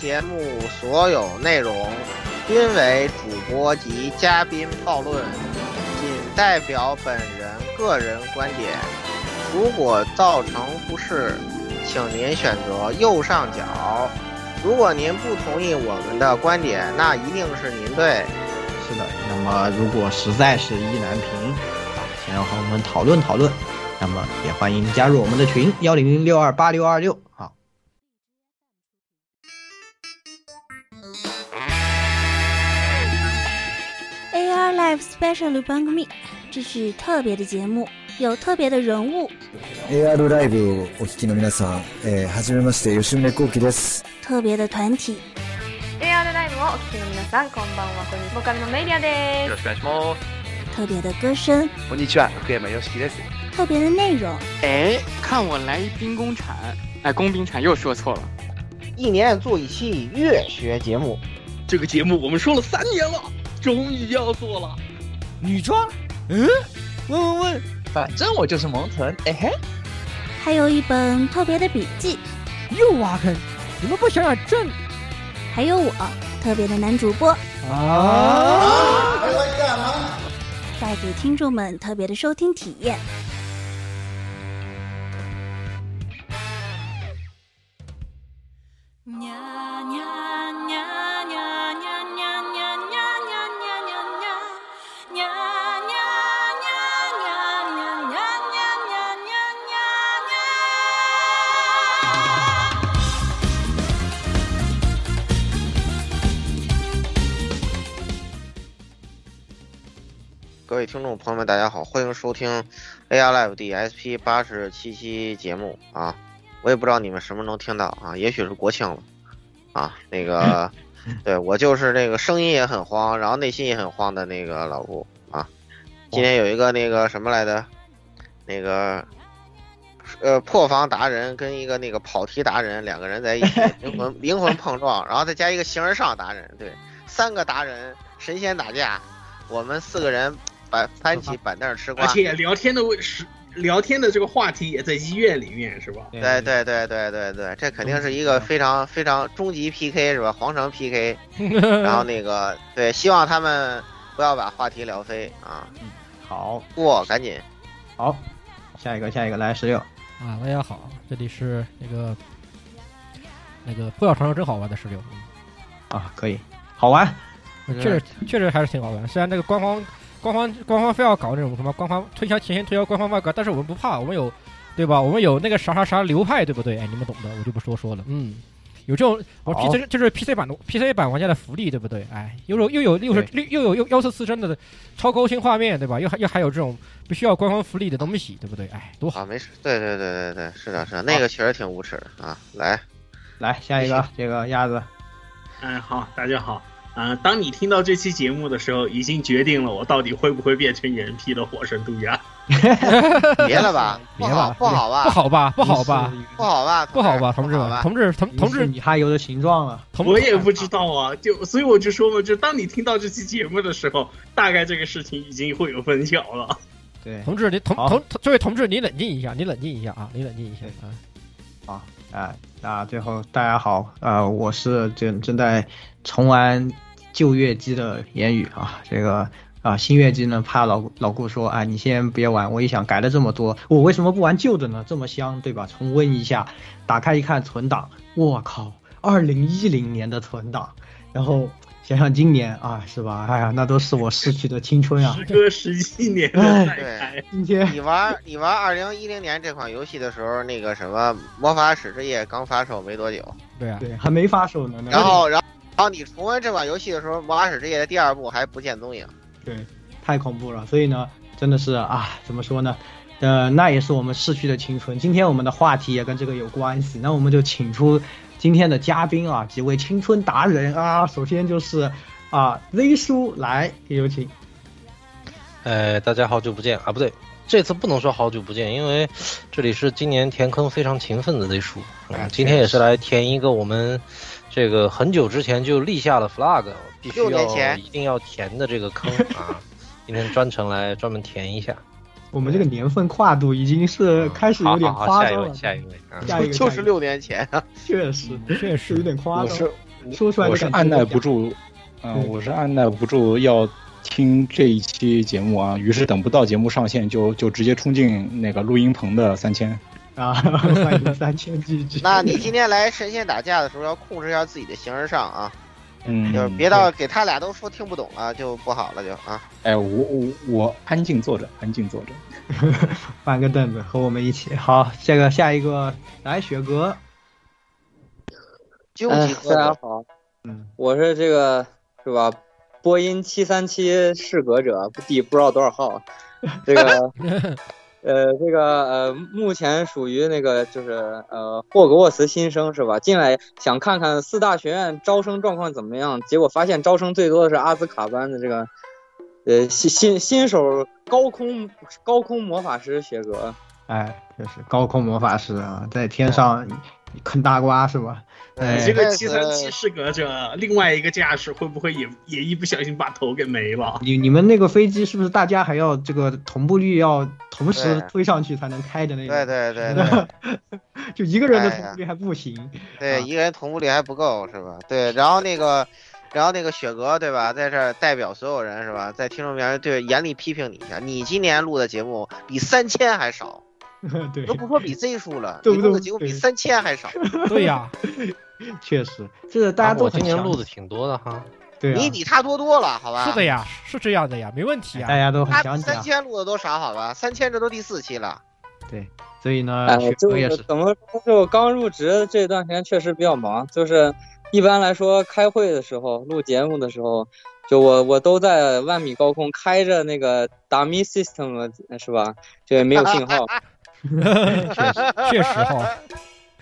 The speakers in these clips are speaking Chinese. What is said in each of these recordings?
节目所有内容均为主播及嘉宾暴论，仅代表本人个人观点。如果造成不适，请您选择右上角。如果您不同意我们的观点，那一定是您对。是的，那么如果实在是意难平啊，想要和我们讨论讨论，那么也欢迎加入我们的群幺零零六二八六二六。好，AR Live Special 番組，这是特别的节目，有特别的人物， AR ライブをお聞きの皆さん、えー、はじめまして、吉宗幸喜です。特别的团体， AR ライブをお聞きの皆さんこんばんはこんにちはボーカルのメイリアでよろしくお願いします。特别的歌声，こんにちは、福山よしきです。特别的内容，哎，看我来一兵工铲，哎，工兵铲又说错了。一年做一期乐学节目，这个节目我们说了三年了， 终于要做了。女装？嗯？问问问，反正我就是萌豚，哎嘿。还有一本特别的笔记，又挖坑，你们不想想正？还有我特别的男主播啊！带给听众们特别的收听体验。各位听众朋友们，大家好，欢迎收听 AR Live 第 SP 八十七期节目啊！我也不知道你们什么时候能听到啊，也许是国庆了啊。那个，对我就是那个声音也很慌，然后内心也很慌的那个老顾啊。今天有一个那个什么来的，那个呃破防达人跟一个那个跑题达人两个人在一起 灵魂灵魂碰撞，然后再加一个形而上达人，对，三个达人神仙打架，我们四个人。板搬起板凳吃瓜，而且聊天的位是聊天的这个话题也在医院里面是吧？对对对对对对，这肯定是一个非常非常终极 PK 是吧？皇城 PK，然后那个对，希望他们不要把话题聊飞啊。嗯，好，过赶紧，好，下一个下一个来十六啊，大家好，这里是那个那个破晓传说真好玩的十六啊，可以，好玩，确实确实还是挺好玩，虽然那个官方。官方官方非要搞那种什么官方推销前线推销官方外挂，但是我们不怕，我们有，对吧？我们有那个啥啥啥流派，对不对？哎，你们懂的，我就不多说了。嗯，有这种我 PC 就是 PC 版的 PC 版玩家的福利，对不对？哎，又有又有又是又有又幺四四帧的超高清画面，对吧？又还又还有这种不需要官方福利的东西，对不对？哎，多好啊！没事，对对对对对，是的，是的，那个确实挺无耻的啊！来，来下一个，这个鸭子，嗯，好，大家好。啊、呃，当你听到这期节目的时候，已经决定了我到底会不会变成人皮的火神杜鸦。别了吧，别吧，不好吧，不好吧，不好吧，不好吧，不好吧，同志们，同志，同同志，你还有的形状了，我也不知道啊，就所以我就说嘛，就当你听到这期节目的时候，大概这个事情已经会有分晓了。对，同志，你同同这位同志，你冷静一下，你冷静一下啊，你冷静一下啊。好哎，那最后大家好，呃，我是正正在重玩。旧月姬的言语啊，这个啊新月姬呢，怕老老顾说，哎，你先别玩。我一想，改了这么多，我为什么不玩旧的呢？这么香，对吧？重温一下，打开一看存档，我靠，二零一零年的存档，然后想想今年啊，是吧？哎呀，那都是我逝去的青春啊，时隔十七年的对，今天你玩你玩二零一零年这款游戏的时候，那个什么魔法使之夜刚发售没多久，对啊，对，还没发售呢。然后，然后。然后你重温这款游戏的时候，《魔法使之夜》的第二部还不见踪影。对，太恐怖了。所以呢，真的是啊，怎么说呢？呃，那也是我们逝去的青春。今天我们的话题也跟这个有关系，那我们就请出今天的嘉宾啊，几位青春达人啊。首先就是啊，Z 叔来，有请。呃，大家好久不见啊，不对，这次不能说好久不见，因为这里是今年填坑非常勤奋的 Z 叔，嗯，今天也是来填一个我们。这个很久之前就立下了 flag，必须要一定要填的这个坑啊！今天专程来专门填一下。我们这个年份跨度已经是开始有点夸张了。下一位，下一位，下一个 就是六年前啊，确实确实有点夸张。我是说出来我是按耐不不住，嗯、我是按耐不住要听这一期节目啊，于是等不到节目上线就就直接冲进那个录音棚的三千。啊，欢迎三千 GG。那你今天来神仙打架的时候，要控制一下自己的形而上啊，嗯，就是别到给他俩都说听不懂了就不好了，就啊。哎，我我我安静坐着，安静坐着。搬个凳子和我们一起。好，这个下一个来雪哥，究哎极大家好，嗯，我是这个是吧？波音七三七适格者，第不知道多少号，这个呃，这个呃，目前属于那个就是呃霍格沃茨新生是吧？进来想看看四大学院招生状况怎么样，结果发现招生最多的是阿兹卡班的这个呃新新新手高空高空魔法师学格。哎，就是高空魔法师啊，在天上啃大瓜是吧？哎，这个七三七适格者，另外一个驾驶会不会也也一不小心把头给没了？你你们那个飞机是不是大家还要这个同步率要同时推上去才能开的那种？对对对对，就一个人的同步率还不行。对，一个人同步率还不够是吧？对，然后那个，然后那个雪哥对吧，在这儿代表所有人是吧，在听众面前对严厉批评你一下，你今年录的节目比三千还少，对，都不说比 Z 数了，对不对你录的节目比三千还少。对呀，确实，这个大家都我今年录的挺多的哈。对啊你比他多多了，好吧？是的呀，是这样的呀，没问题啊。大家都很他想啊。三千录的多少？好吧，三千这都第四期了。对，所以呢，哎，也是怎么说？就刚入职这段时间确实比较忙，就是一般来说开会的时候、录节目的时候，就我我都在万米高空开着那个 dummy system 是吧？就也没有信号。确实哈，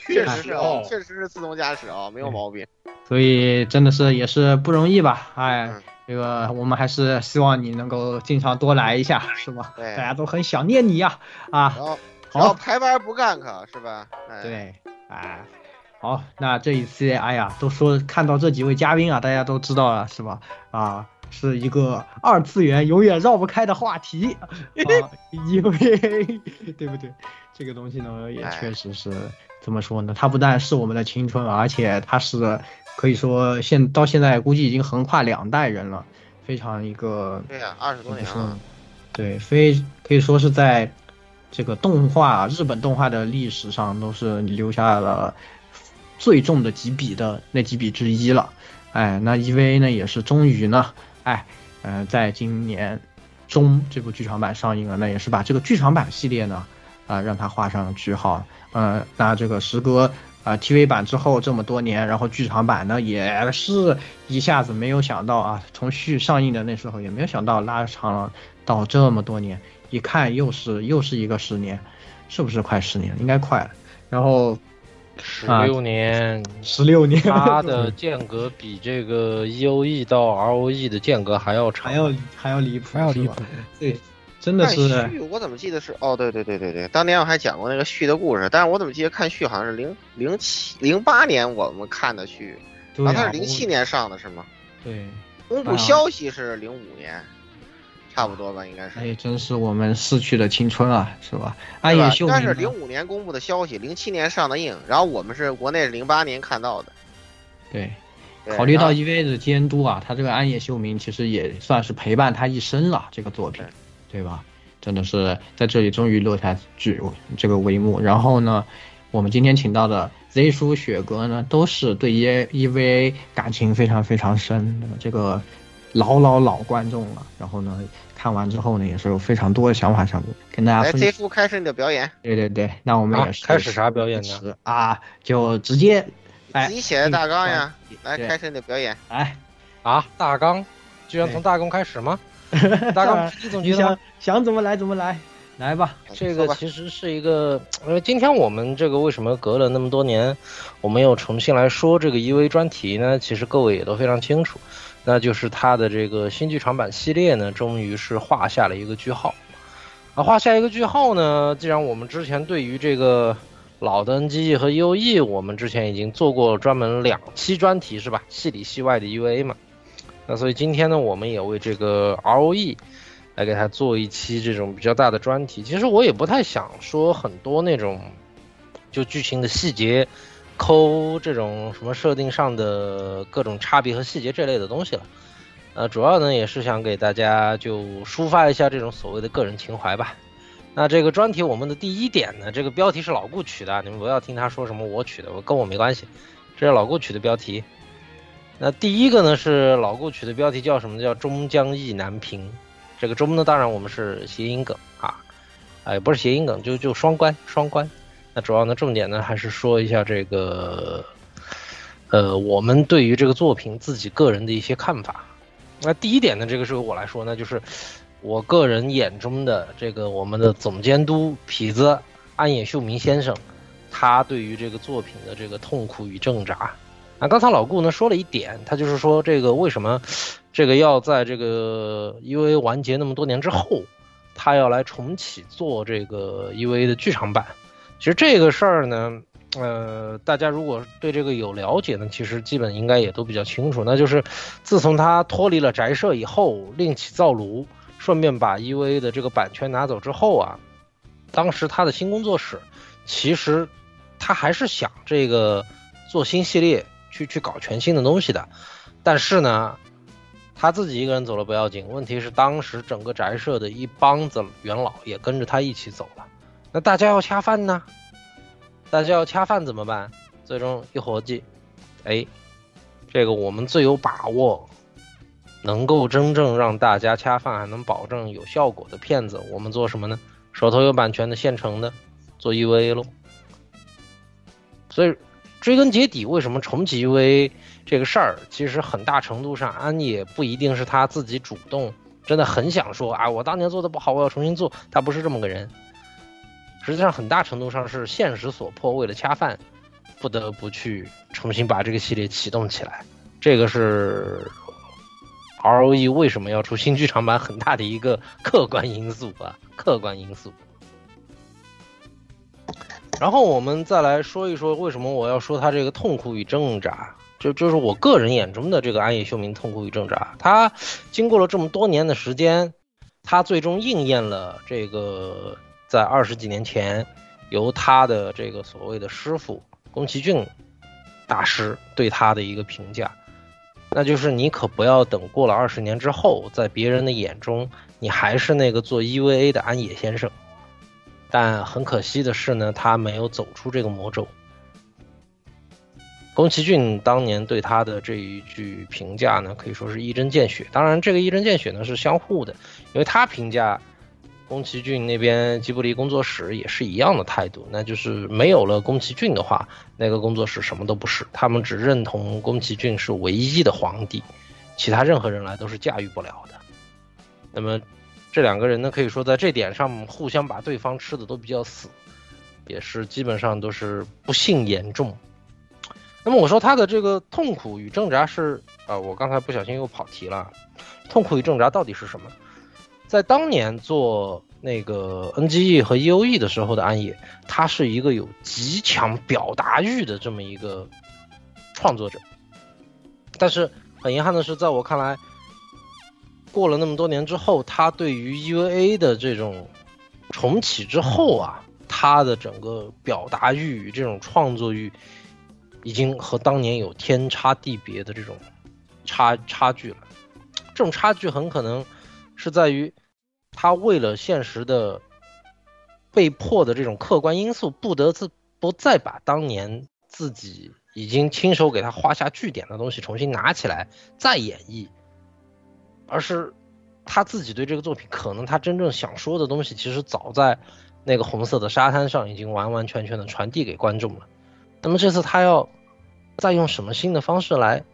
确实是哦，确实是自动驾驶啊，没有毛病。所以真的是也是不容易吧？哎，嗯这个我们还是希望你能够经常多来一下，是吧？对大家都很想念你呀！啊，然后然后好，排班不干可是吧？哎，对，哎，好，那这一期，哎呀，都说看到这几位嘉宾啊，大家都知道了，是吧？啊，是一个二次元永远绕不开的话题啊，因为 对不对？这个东西呢，也哎确实是怎么说呢？它不但是我们的青春，而且它是可以说现到现在估计已经横跨两代人了，非常一个对呀，二十多年了。对，非可以说是在这个动画日本动画的历史上都是留下了最重的几笔的那几笔之一了。哎，那 EVA 呢也是终于呢，哎，呃，在今年中这部剧场版上映了，那也是把这个剧场版系列呢，啊、让它画上了句号。呃，那这个时隔啊、TV 版之后这么多年，然后剧场版呢也是一下子没有想到啊，从续上映的那时候也没有想到拉长了到这么多年，一看又是又是一个十年，是不是快十年？应该快了。然后十六年，十六年，它的间隔比这个 E O E 到 R O E 的间隔还要长，还要还要离谱，还要离谱。对，真的是续我怎么记得是哦，对对对对对，当年我还讲过那个续的故事，但是我怎么记得看续好像是零零七零八年我们看的续，对然后它啊是零七年上的是吗？对，公布消息是零五年，差不多吧，应该是。哎，真是我们逝去的青春啊，是吧？暗夜秀应该是明呢零五年公布的消息，零七年上的映，然后我们是国内是零八年看到的。对，考虑到 EVA 的监督啊，他这个暗夜秀明其实也算是陪伴他一生了，这个作品，对吧？真的是在这里终于落下句这个帷幕。然后呢，我们今天请到的 Z 叔、雪哥呢，都是对 E EVA 感情非常非常深的这个老老老观众了。然后呢，看完之后呢，也是有非常多的想法想跟大家来分 Z 叔开始你的表演，对对对，那我们啊也是、开始啥表演呢？啊，就直接哎自己写的大纲呀，来开始你的表演。来啊，大纲，居然从大纲开始吗？大纲是你想？想怎么来怎么来，来吧。这个其实是一个，因为今天我们这个为什么隔了那么多年，我们又重新来说这个 EV 专题呢？其实各位也都非常清楚，那就是它的这个新剧场版系列呢，终于是画下了一个句号。啊，画下一个句号呢，既然我们之前对于这个老的 NGE 和 UOE 我们之前已经做过专门两期专题是吧？戏里戏外的 EVA 嘛。那所以今天呢，我们也为这个 ROE 来给他做一期这种比较大的专题。其实我也不太想说很多那种就剧情的细节抠这种什么设定上的各种差别和细节这类的东西了。呃，主要呢也是想给大家就抒发一下这种所谓的个人情怀吧。那这个专题我们的第一点呢，这个标题是老顾取的，你们不要听他说什么我取的，我跟我没关系，这是老顾取的标题。那第一个呢是老顾取的标题叫什么？叫终将意难平。这个终呢，当然我们是谐音梗啊，哎，不是谐音梗，就就双关双关。那主要呢，重点呢还是说一下这个，呃，我们对于这个作品自己个人的一些看法。那第一点呢，这个是由我来说，那就是我个人眼中的这个我们的总监督痞子安野秀明先生，他对于这个作品的这个痛苦与挣扎。啊刚才老顾呢说了一点，他就是说这个为什么这个要在这个 EVA 完结那么多年之后，他要来重启做这个 EVA 的剧场版。其实这个事儿呢，呃，大家如果对这个有了解呢，其实基本应该也都比较清楚。那就是自从他脱离了宅社以后，另起灶炉，顺便把 EVA 的这个版权拿走之后啊，当时他的新工作室其实他还是想这个做新系列。去去搞全新的东西的，但是呢，他自己一个人走了不要紧，问题是当时整个宅社的一帮子元老也跟着他一起走了，那大家要恰饭呢？大家要恰饭怎么办？最终一合计，哎，这个我们最有把握，能够真正让大家恰饭还能保证有效果的片子，我们做什么呢？手头有版权的现成的，做 EVA 喽。所以。追根结底，为什么重启 UA 这个事儿，其实很大程度上安也不一定是他自己主动，真的很想说啊，我当年做的不好，我要重新做。他不是这么个人。实际上，很大程度上是现实所迫，为了恰饭，不得不去重新把这个系列启动起来。这个是 ROE 为什么要出新剧场版很大的一个客观因素啊，客观因素。然后我们再来说一说，为什么我要说他这个痛苦与挣扎？就就是我个人眼中的这个安野秀明痛苦与挣扎。他经过了这么多年的时间，他最终应验了这个在二十几年前由他的这个所谓的师傅宫崎骏大师对他的一个评价，那就是你可不要等过了二十年之后，在别人的眼中，你还是那个做 EVA 的安野先生。但很可惜的是呢，他没有走出这个魔咒。宫崎骏当年对他的这一句评价呢，可以说是一针见血。当然，这个一针见血呢是相互的，因为他评价宫崎骏那边吉卜力工作室也是一样的态度，那就是没有了宫崎骏的话，那个工作室什么都不是，他们只认同宫崎骏是唯一的皇帝，其他任何人来都是驾驭不了的。那么。这两个人呢，可以说在这点上互相把对方吃的都比较死，也是基本上都是不幸严重。那么我说他的这个痛苦与挣扎是啊，我刚才不小心又跑题了。痛苦与挣扎到底是什么？在当年做那个 NGE 和 EOE 的时候的安野，他是一个有极强表达欲的这么一个创作者，但是很遗憾的是，在我看来。过了那么多年之后，他对于 EVA 的这种重启之后啊，他的整个表达欲、这种创作欲，已经和当年有天差地别的这种差差距了。这种差距很可能是在于他为了现实的被迫的这种客观因素，不得自不再把当年自己已经亲手给他画下句点的东西重新拿起来再演绎。而是他自己对这个作品，可能他真正想说的东西，其实早在那个红色的沙滩上已经完完全全的传递给观众了。那么这次他要再用什么新的方式来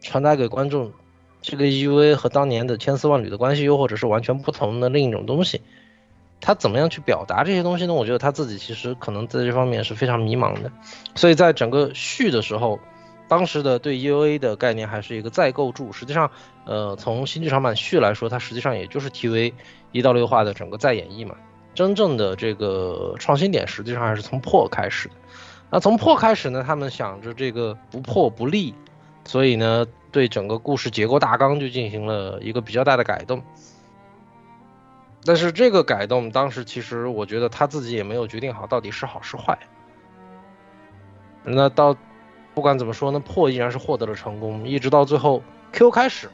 传达给观众这个 EVA 和当年的千丝万缕的关系，又或者是完全不同的另一种东西？他怎么样去表达这些东西呢？我觉得他自己其实可能在这方面是非常迷茫的。所以在整个序的时候。当时的对 EVA 的概念还是一个再构筑，实际上，呃，从新剧场版续来说，它实际上也就是 TV 一到六话的整个再演绎嘛。真正的这个创新点，实际上还是从破开始的。那从破开始呢，他们想着这个不破不立，所以呢，对整个故事结构大纲就进行了一个比较大的改动。但是这个改动，当时其实我觉得他自己也没有决定好到底是好是坏。那到不管怎么说呢，破依然是获得了成功，一直到最后 Q 开始，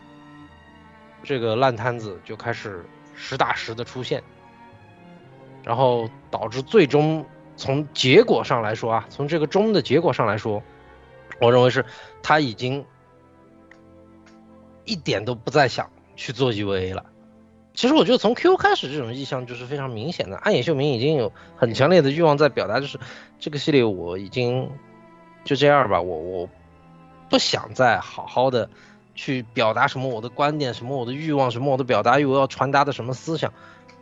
这个烂摊子就开始实打实的出现，然后导致最终从结果上来说啊，从这个中的结果上来说，我认为是他已经一点都不再想去做 EVA 了。其实我觉得从 Q 开始，这种意向就是非常明显的。暗野秀明已经有很强烈的欲望在表达，就是这个系列我已经就这样吧，我我不想再好好的去表达什么我的观点，什么我的欲望，什么我的表达欲，我要传达的什么思想，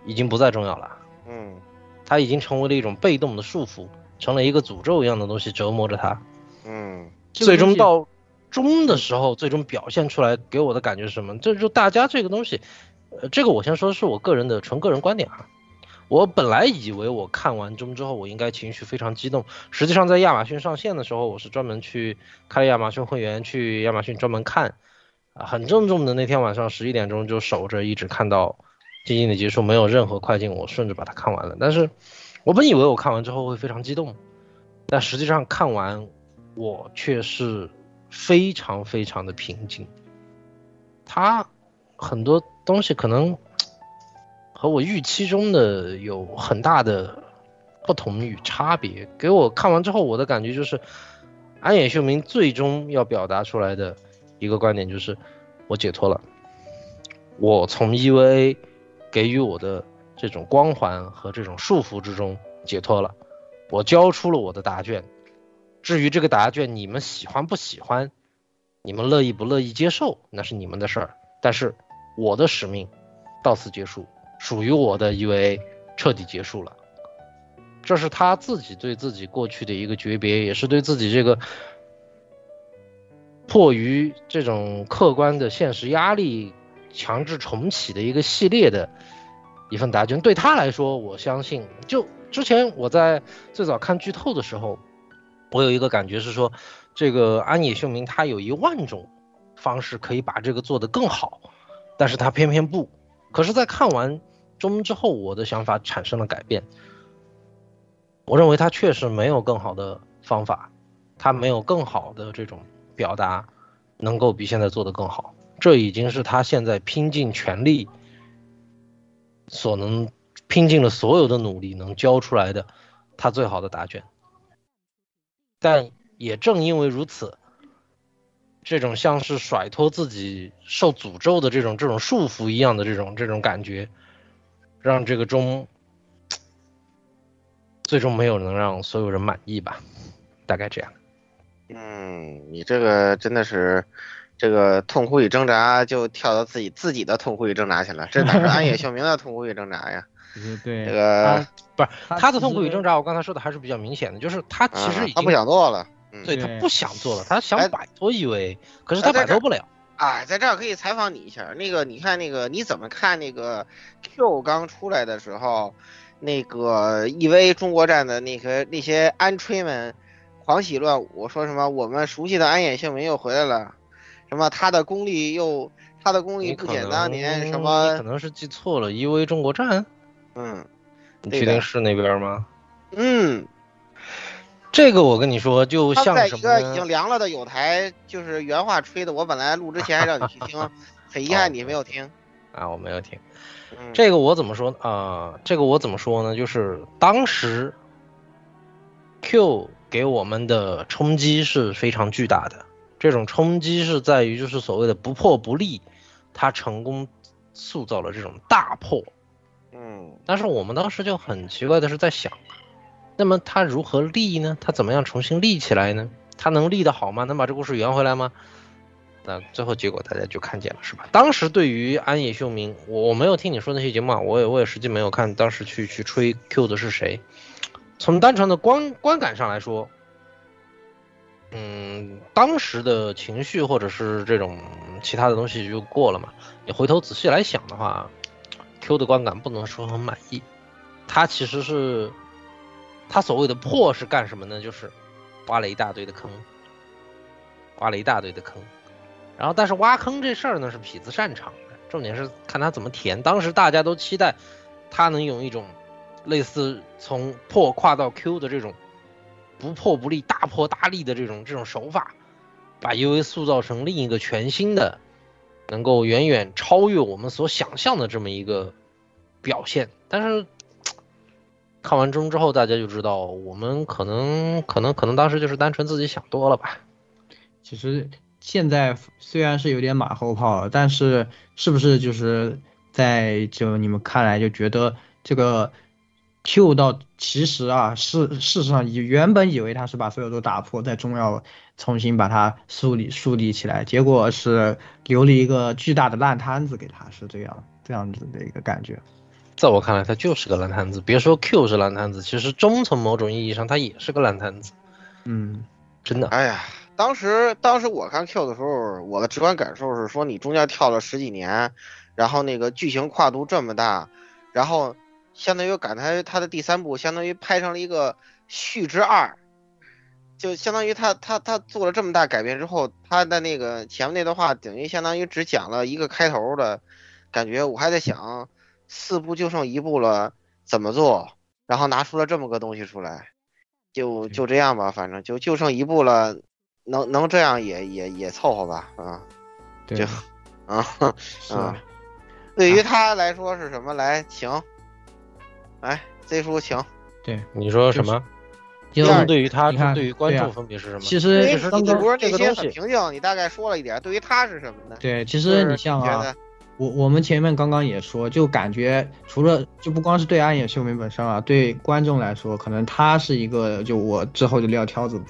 已经不再重要了。嗯，它已经成为了一种被动的束缚，成了一个诅咒一样的东西折磨着他。嗯，最终到中的时候，最终表现出来给我的感觉是什么？这就大家这个东西。呃，这个我先说是我个人的纯个人观点啊。我本来以为我看完中之后，我应该情绪非常激动。实际上，在亚马逊上线的时候，我是专门去开了亚马逊会员，去亚马逊专门看。啊，很郑重的那天晚上十一点钟就守着，一直看到静静的结束，没有任何快进，我顺着把它看完了。但是我本以为我看完之后会非常激动，但实际上看完我却是非常非常的平静。他很多。东西可能和我预期中的有很大的不同与差别。给我看完之后，我的感觉就是，安野秀明最终要表达出来的一个观点就是，我解脱了，我从 EVA 给予我的这种光环和这种束缚之中解脱了，我交出了我的答卷。至于这个答卷你们喜欢不喜欢，你们乐意不乐意接受，那是你们的事儿。但是。我的使命到此结束，属于我的 EVA 彻底结束了。这是他自己对自己过去的一个诀别，也是对自己这个迫于这种客观的现实压力强制重启的一个系列的一份答卷。对他来说，我相信，就之前我在最早看剧透的时候，我有一个感觉是说，这个安野秀明他有一万种方式可以把这个做得更好。但是他偏偏不，可是，在看完中之后，我的想法产生了改变。我认为他确实没有更好的方法，他没有更好的这种表达，能够比现在做得更好。这已经是他现在拼尽全力所能拼尽了所有的努力能交出来的他最好的答卷。但也正因为如此。这种像是甩脱自己受诅咒的这种这种束缚一样的这种这种感觉，让这个钟最终没有能让所有人满意吧，大概这样。嗯，你这个真的是这个痛苦与挣扎，就跳到自己自己的痛苦与挣扎去了，这哪是安野秀明的痛苦与挣扎呀？对，这个不是他的痛苦与挣扎，我刚才说的还是比较明显的，就是他其实已经他不想做了。对他不想做了，他想摆脱 EVA，可是他摆脱不了。哎，在这儿可以采访你一下，那个你看那个你怎么看那个 Q 刚出来的时候，那个 EVA 中国站的那个那些安吹们狂喜乱舞，说什么我们熟悉的安野秀明又回来了，什么他的功力又他的功力不减当年什么？可能是记错了，EVA 中国站。嗯，你确定是那边吗？嗯。这个我跟你说，就像在一个已经凉了的有台，就是原话吹的。我本来录之前还让你去听，很遗憾你没有听。啊，我没有听。这个我怎么说啊？这个我怎么说呢？就是当时 Q 给我们的冲击是非常巨大的。这种冲击是在于，就是所谓的不破不立，他成功塑造了这种大破。嗯。但是我们当时就很奇怪的是在想。那么他如何立呢？他怎么样重新立起来呢？他能立得好吗？能把这故事圆回来吗？那最后结果大家就看见了，是吧？当时对于安野秀明，我我没有听你说那些节目，啊，我也我也实际没有看，当时去去吹 Q 的是谁？从单纯的观观感上来说，嗯，当时的情绪或者是这种其他的东西就过了嘛。你回头仔细来想的话，Q 的观感不能说很满意，他其实是。他所谓的破是干什么呢？就是挖了一大堆的坑，挖了一大堆的坑。然后，但是挖坑这事儿呢是痞子擅长的，重点是看他怎么填。当时大家都期待他能用一种类似从破跨到 Q 的这种不破不立、大破大立的这种这种手法，把 UA 塑造成另一个全新的，能够远远超越我们所想象的这么一个表现。但是看完中之后，大家就知道，我们可能可能可能当时就是单纯自己想多了吧。其实现在虽然是有点马后炮，但是是不是就是在就你们看来就觉得这个 Q 到其实啊事事实上以原本以为他是把所有都打破，在中要重新把它树立树立起来，结果是留了一个巨大的烂摊子给他，是这样这样子的一个感觉。在我看来，他就是个烂摊子。别说 Q 是烂摊子，其实中从某种意义上，他也是个烂摊子。嗯，真的。哎呀，当时当时我看 Q 的时候，我的直观感受是说，你中间跳了十几年，然后那个剧情跨度这么大，然后相当于赶他他的第三部，相当于拍成了一个续之二，就相当于他他他做了这么大改变之后，他的那个前面那段话等于相当于只讲了一个开头的感觉，我还在想。四部就剩一部了，怎么做？然后拿出了这么个东西出来，就就这样吧，反正就就剩一部了，能能这样也也也凑合吧，啊，就 啊啊，对于他来说是什么？来，请，来，Z 叔请。对，你说什么？二，对于他，你看，对于观众分别是什么？其实其实你不是这些很平静，你大概说了一点。对于他是什么呢？对，其实你像啊。我我们前面刚刚也说，就感觉除了就不光是对暗夜秀明本身啊，对观众来说，可能他是一个就我之后就撂挑子，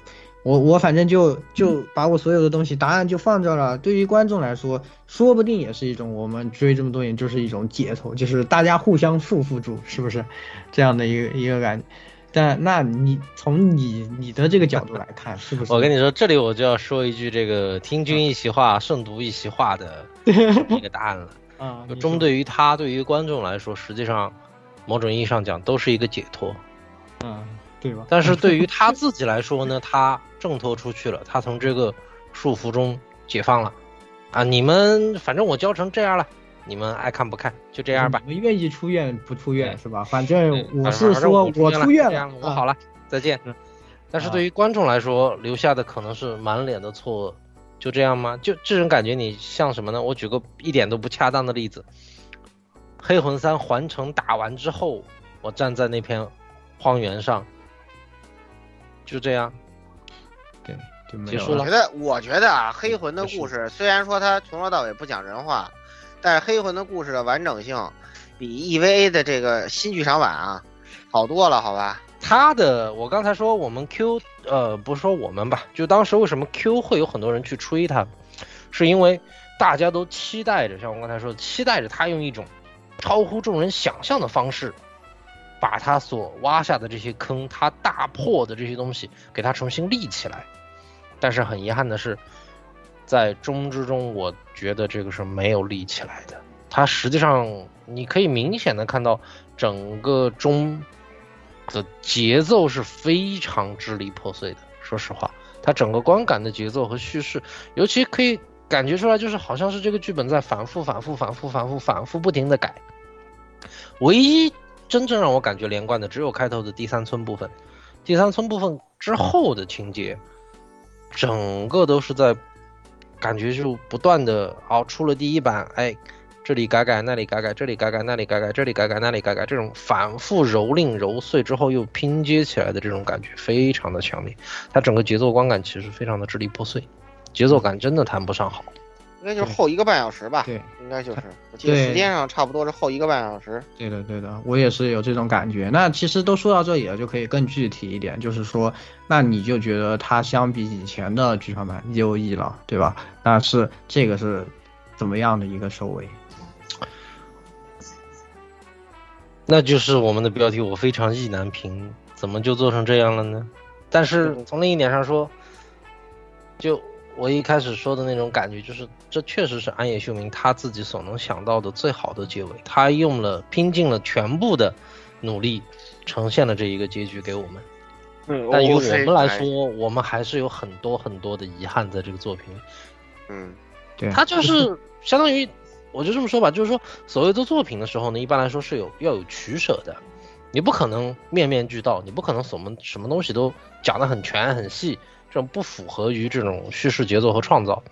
我我反正就就把我所有的东西答案就放这了。对于观众来说，说不定也是一种我们追这么多年就是一种解脱，就是大家互相束缚住，是不是这样的一个一个感觉？但那你从你你的这个角度来看，是不是？我跟你说，这里我就要说一句这个听君一席话，胜读一席话的一个 答案了。啊，就中对于他，对于观众来说，实际上某种意义上讲都是一个解脱。嗯，对吧？但是对于他自己来说呢，他挣脱出去了，他从这个束缚中解放了。啊，你们反正我教成这样了，你们爱看不看，就这样吧。我们愿意出院不出院是吧？反正我是说我出院了，我好了，再见。但是对于观众来说，留下的可能是满脸的错愕。就这样吗？就这种感觉，你像什么呢？我举个一点都不恰当的例子，《黑魂三》环城打完之后，我站在那片荒原上，就这样，对，就结束了。我觉得，我觉得啊，《黑魂》的故事虽然说它从头到尾不讲人话，但是《黑魂》的故事的完整性比 EVA 的这个新剧场版啊好多了，好吧？他的，我刚才说我们 Q，呃，不是说我们吧，就当时为什么 Q 会有很多人去吹他，是因为大家都期待着，像我刚才说的，期待着他用一种超乎众人想象的方式，把他所挖下的这些坑，他大破的这些东西，给他重新立起来。但是很遗憾的是，在中之中，我觉得这个是没有立起来的。它实际上，你可以明显的看到整个中。的节奏是非常支离破碎的。说实话，它整个观感的节奏和叙事，尤其可以感觉出来，就是好像是这个剧本在反复、反复、反复、反复、反复不停的改。唯一真正让我感觉连贯的，只有开头的第三村部分。第三村部分之后的情节，整个都是在感觉就不断的哦，出了第一版，哎。这里改改，那里改改，这里改改，那里改改，这里改改，那里改改，这种反复蹂躏、揉碎之后又拼接起来的这种感觉非常的强烈。它整个节奏观感其实非常的支离破碎，节奏感真的谈不上好。应该就是后一个半小时吧？对，应该就是。我记得时间上差不多是后一个半小时。对的，对的，我也是有这种感觉。那其实都说到这里了，就可以更具体一点，就是说，那你就觉得它相比以前的剧场版优异了，对吧？那是这个是怎么样的一个收尾？那就是我们的标题，我非常意难平，怎么就做成这样了呢？但是从另一点上说，就我一开始说的那种感觉，就是这确实是安野秀明他自己所能想到的最好的结尾，他用了拼尽了全部的努力，呈现了这一个结局给我们。嗯，但于我们来说，我们还是有很多很多的遗憾在这个作品里。嗯，对，他就是相当于。我就这么说吧，就是说，所谓做作品的时候呢，一般来说是有要有取舍的。你不可能面面俱到，你不可能什么什么东西都讲得很全很细，这种不符合于这种叙事节奏和创造。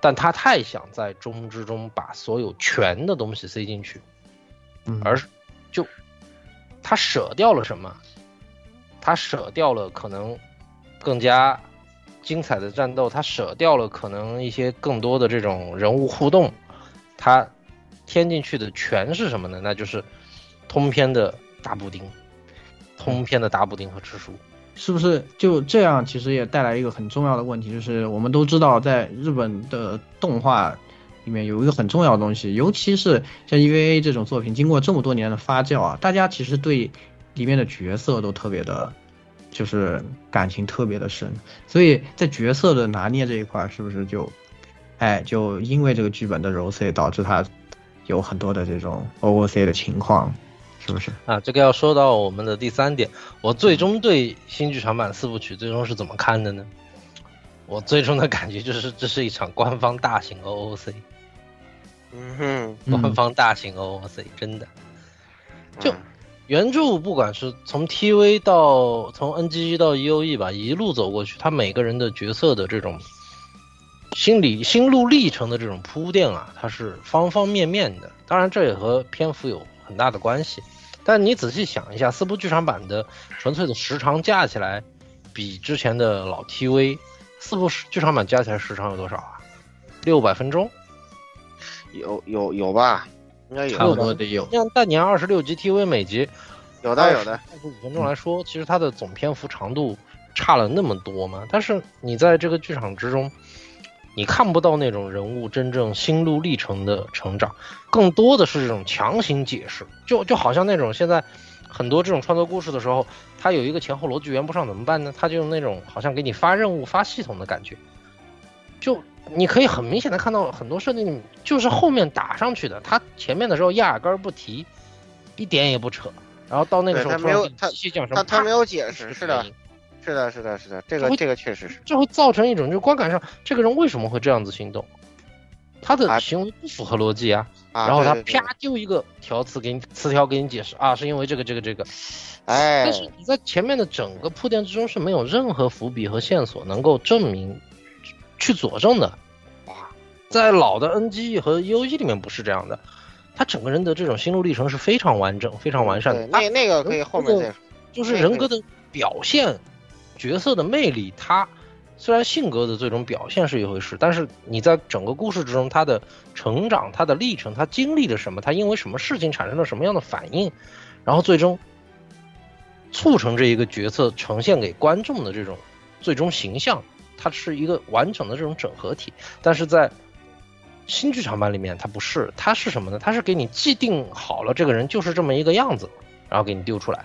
但他太想在中之中把所有全的东西塞进去，而就他舍掉了什么？他舍掉了可能更加精彩的战斗，他舍掉了可能一些更多的这种人物互动，他添进去的全是什么呢？那就是通篇的大补丁，通篇的大补丁和吃书。是不是就这样？其实也带来一个很重要的问题，就是我们都知道，在日本的动画里面有一个很重要的东西，尤其是像 EVA 这种作品，经过这么多年的发酵啊，大家其实对里面的角色都特别的，就是感情特别的深。所以在角色的拿捏这一块，是不是就，哎，就因为这个剧本的揉碎，导致它有很多的这种 OOC 的情况。是不是啊？这个要说到我们的第三点，我最终对新剧场版四部曲最终是怎么看的呢？我最终的感觉就是这是一场官方大型 OOC。嗯哼，官方大型 OOC，真的。就原著不管是从 TV 到从 NGG 到 EOE 吧，一路走过去，他每个人的角色的这种心理心路历程的这种铺垫啊，它是方方面面的。当然，这也和篇幅有。很大的关系，但你仔细想一下，四部剧场版的纯粹的时长加起来，比之前的老 TV 四部剧场版加起来时长有多少啊？六百分钟？有有有吧？应该有，差不多得有。像大年二十六集 TV 每集有的有的二十五分钟来说，其实它的总篇幅长度差了那么多吗？但是你在这个剧场之中。你看不到那种人物真正心路历程的成长，更多的是这种强行解释，就就好像那种现在很多这种创作故事的时候，他有一个前后逻辑圆不上怎么办呢？他就用那种好像给你发任务、发系统的感觉，就你可以很明显的看到很多设定就是后面打上去的，他前面的时候压根儿不提，一点也不扯，然后到那个时候他没有他他他没有解释，是的。是的，是的，是的，这个这个确实是，这会造成一种就观感上，这个人为什么会这样子行动？他的行为不符合逻辑啊。然后他啪丢一个条词给你词条给你解释啊，是因为这个这个这个。哎。但是你在前面的整个铺垫之中是没有任何伏笔和线索能够证明去佐证的。哇，在老的 NGE 和 EOE 里面不是这样的，他整个人的这种心路历程是非常完整、非常完善的。那那个可以后面再说。就是人格的表现。角色的魅力，他虽然性格的最终表现是一回事，但是你在整个故事之中，他的成长、他的历程、他经历了什么，他因为什么事情产生了什么样的反应，然后最终促成这一个角色呈现给观众的这种最终形象，它是一个完整的这种整合体。但是在新剧场版里面，它不是，它是什么呢？它是给你既定好了这个人就是这么一个样子，然后给你丢出来，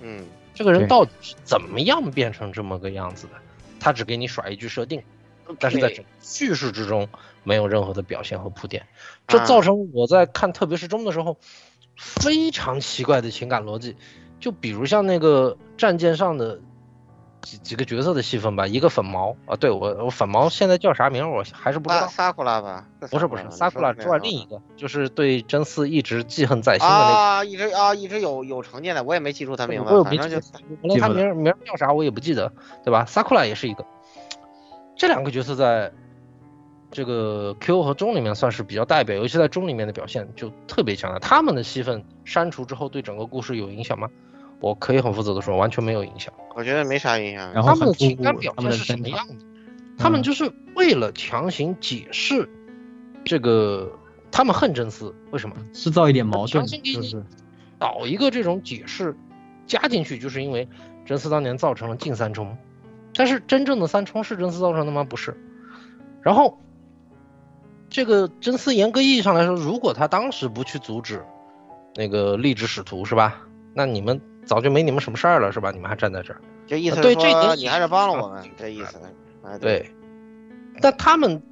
嗯。这个人到底是怎么样变成这么个样子的？他只给你甩一句设定，但是在整叙事之中没有任何的表现和铺垫，这造成我在看特别是中的时候非常奇怪的情感逻辑。就比如像那个战舰上的。几几个角色的戏份吧，一个粉毛啊，对我我粉毛现在叫啥名我还是不知道。萨库拉吧？不是不是萨库拉之外另一个，就是对真嗣一直记恨在心的那个。啊，一直啊一直有有成见的，我也没记住他名字。反正就可能他名名叫啥我也不记得，对吧？萨库拉也是一个。这两个角色在这个 Q 和中里面算是比较代表，尤其在中里面的表现就特别强了。他们的戏份删除之后，对整个故事有影响吗？我可以很负责的说，完全没有影响。我觉得没啥影响。然后他们的情感表现是什么样的？他们就是为了强行解释这个，他们恨真丝，为什么？制造一点矛盾，就是导一个这种解释加进去，就是因为真丝当年造成了近三冲，但是真正的三冲是真丝造成的吗？不是。然后这个真丝严格意义上来说，如果他当时不去阻止那个励志使徒，是吧？那你们。早就没你们什么事儿了，是吧？你们还站在这儿，这意思对这点你还是帮了我们，这意思。哎，对。但他们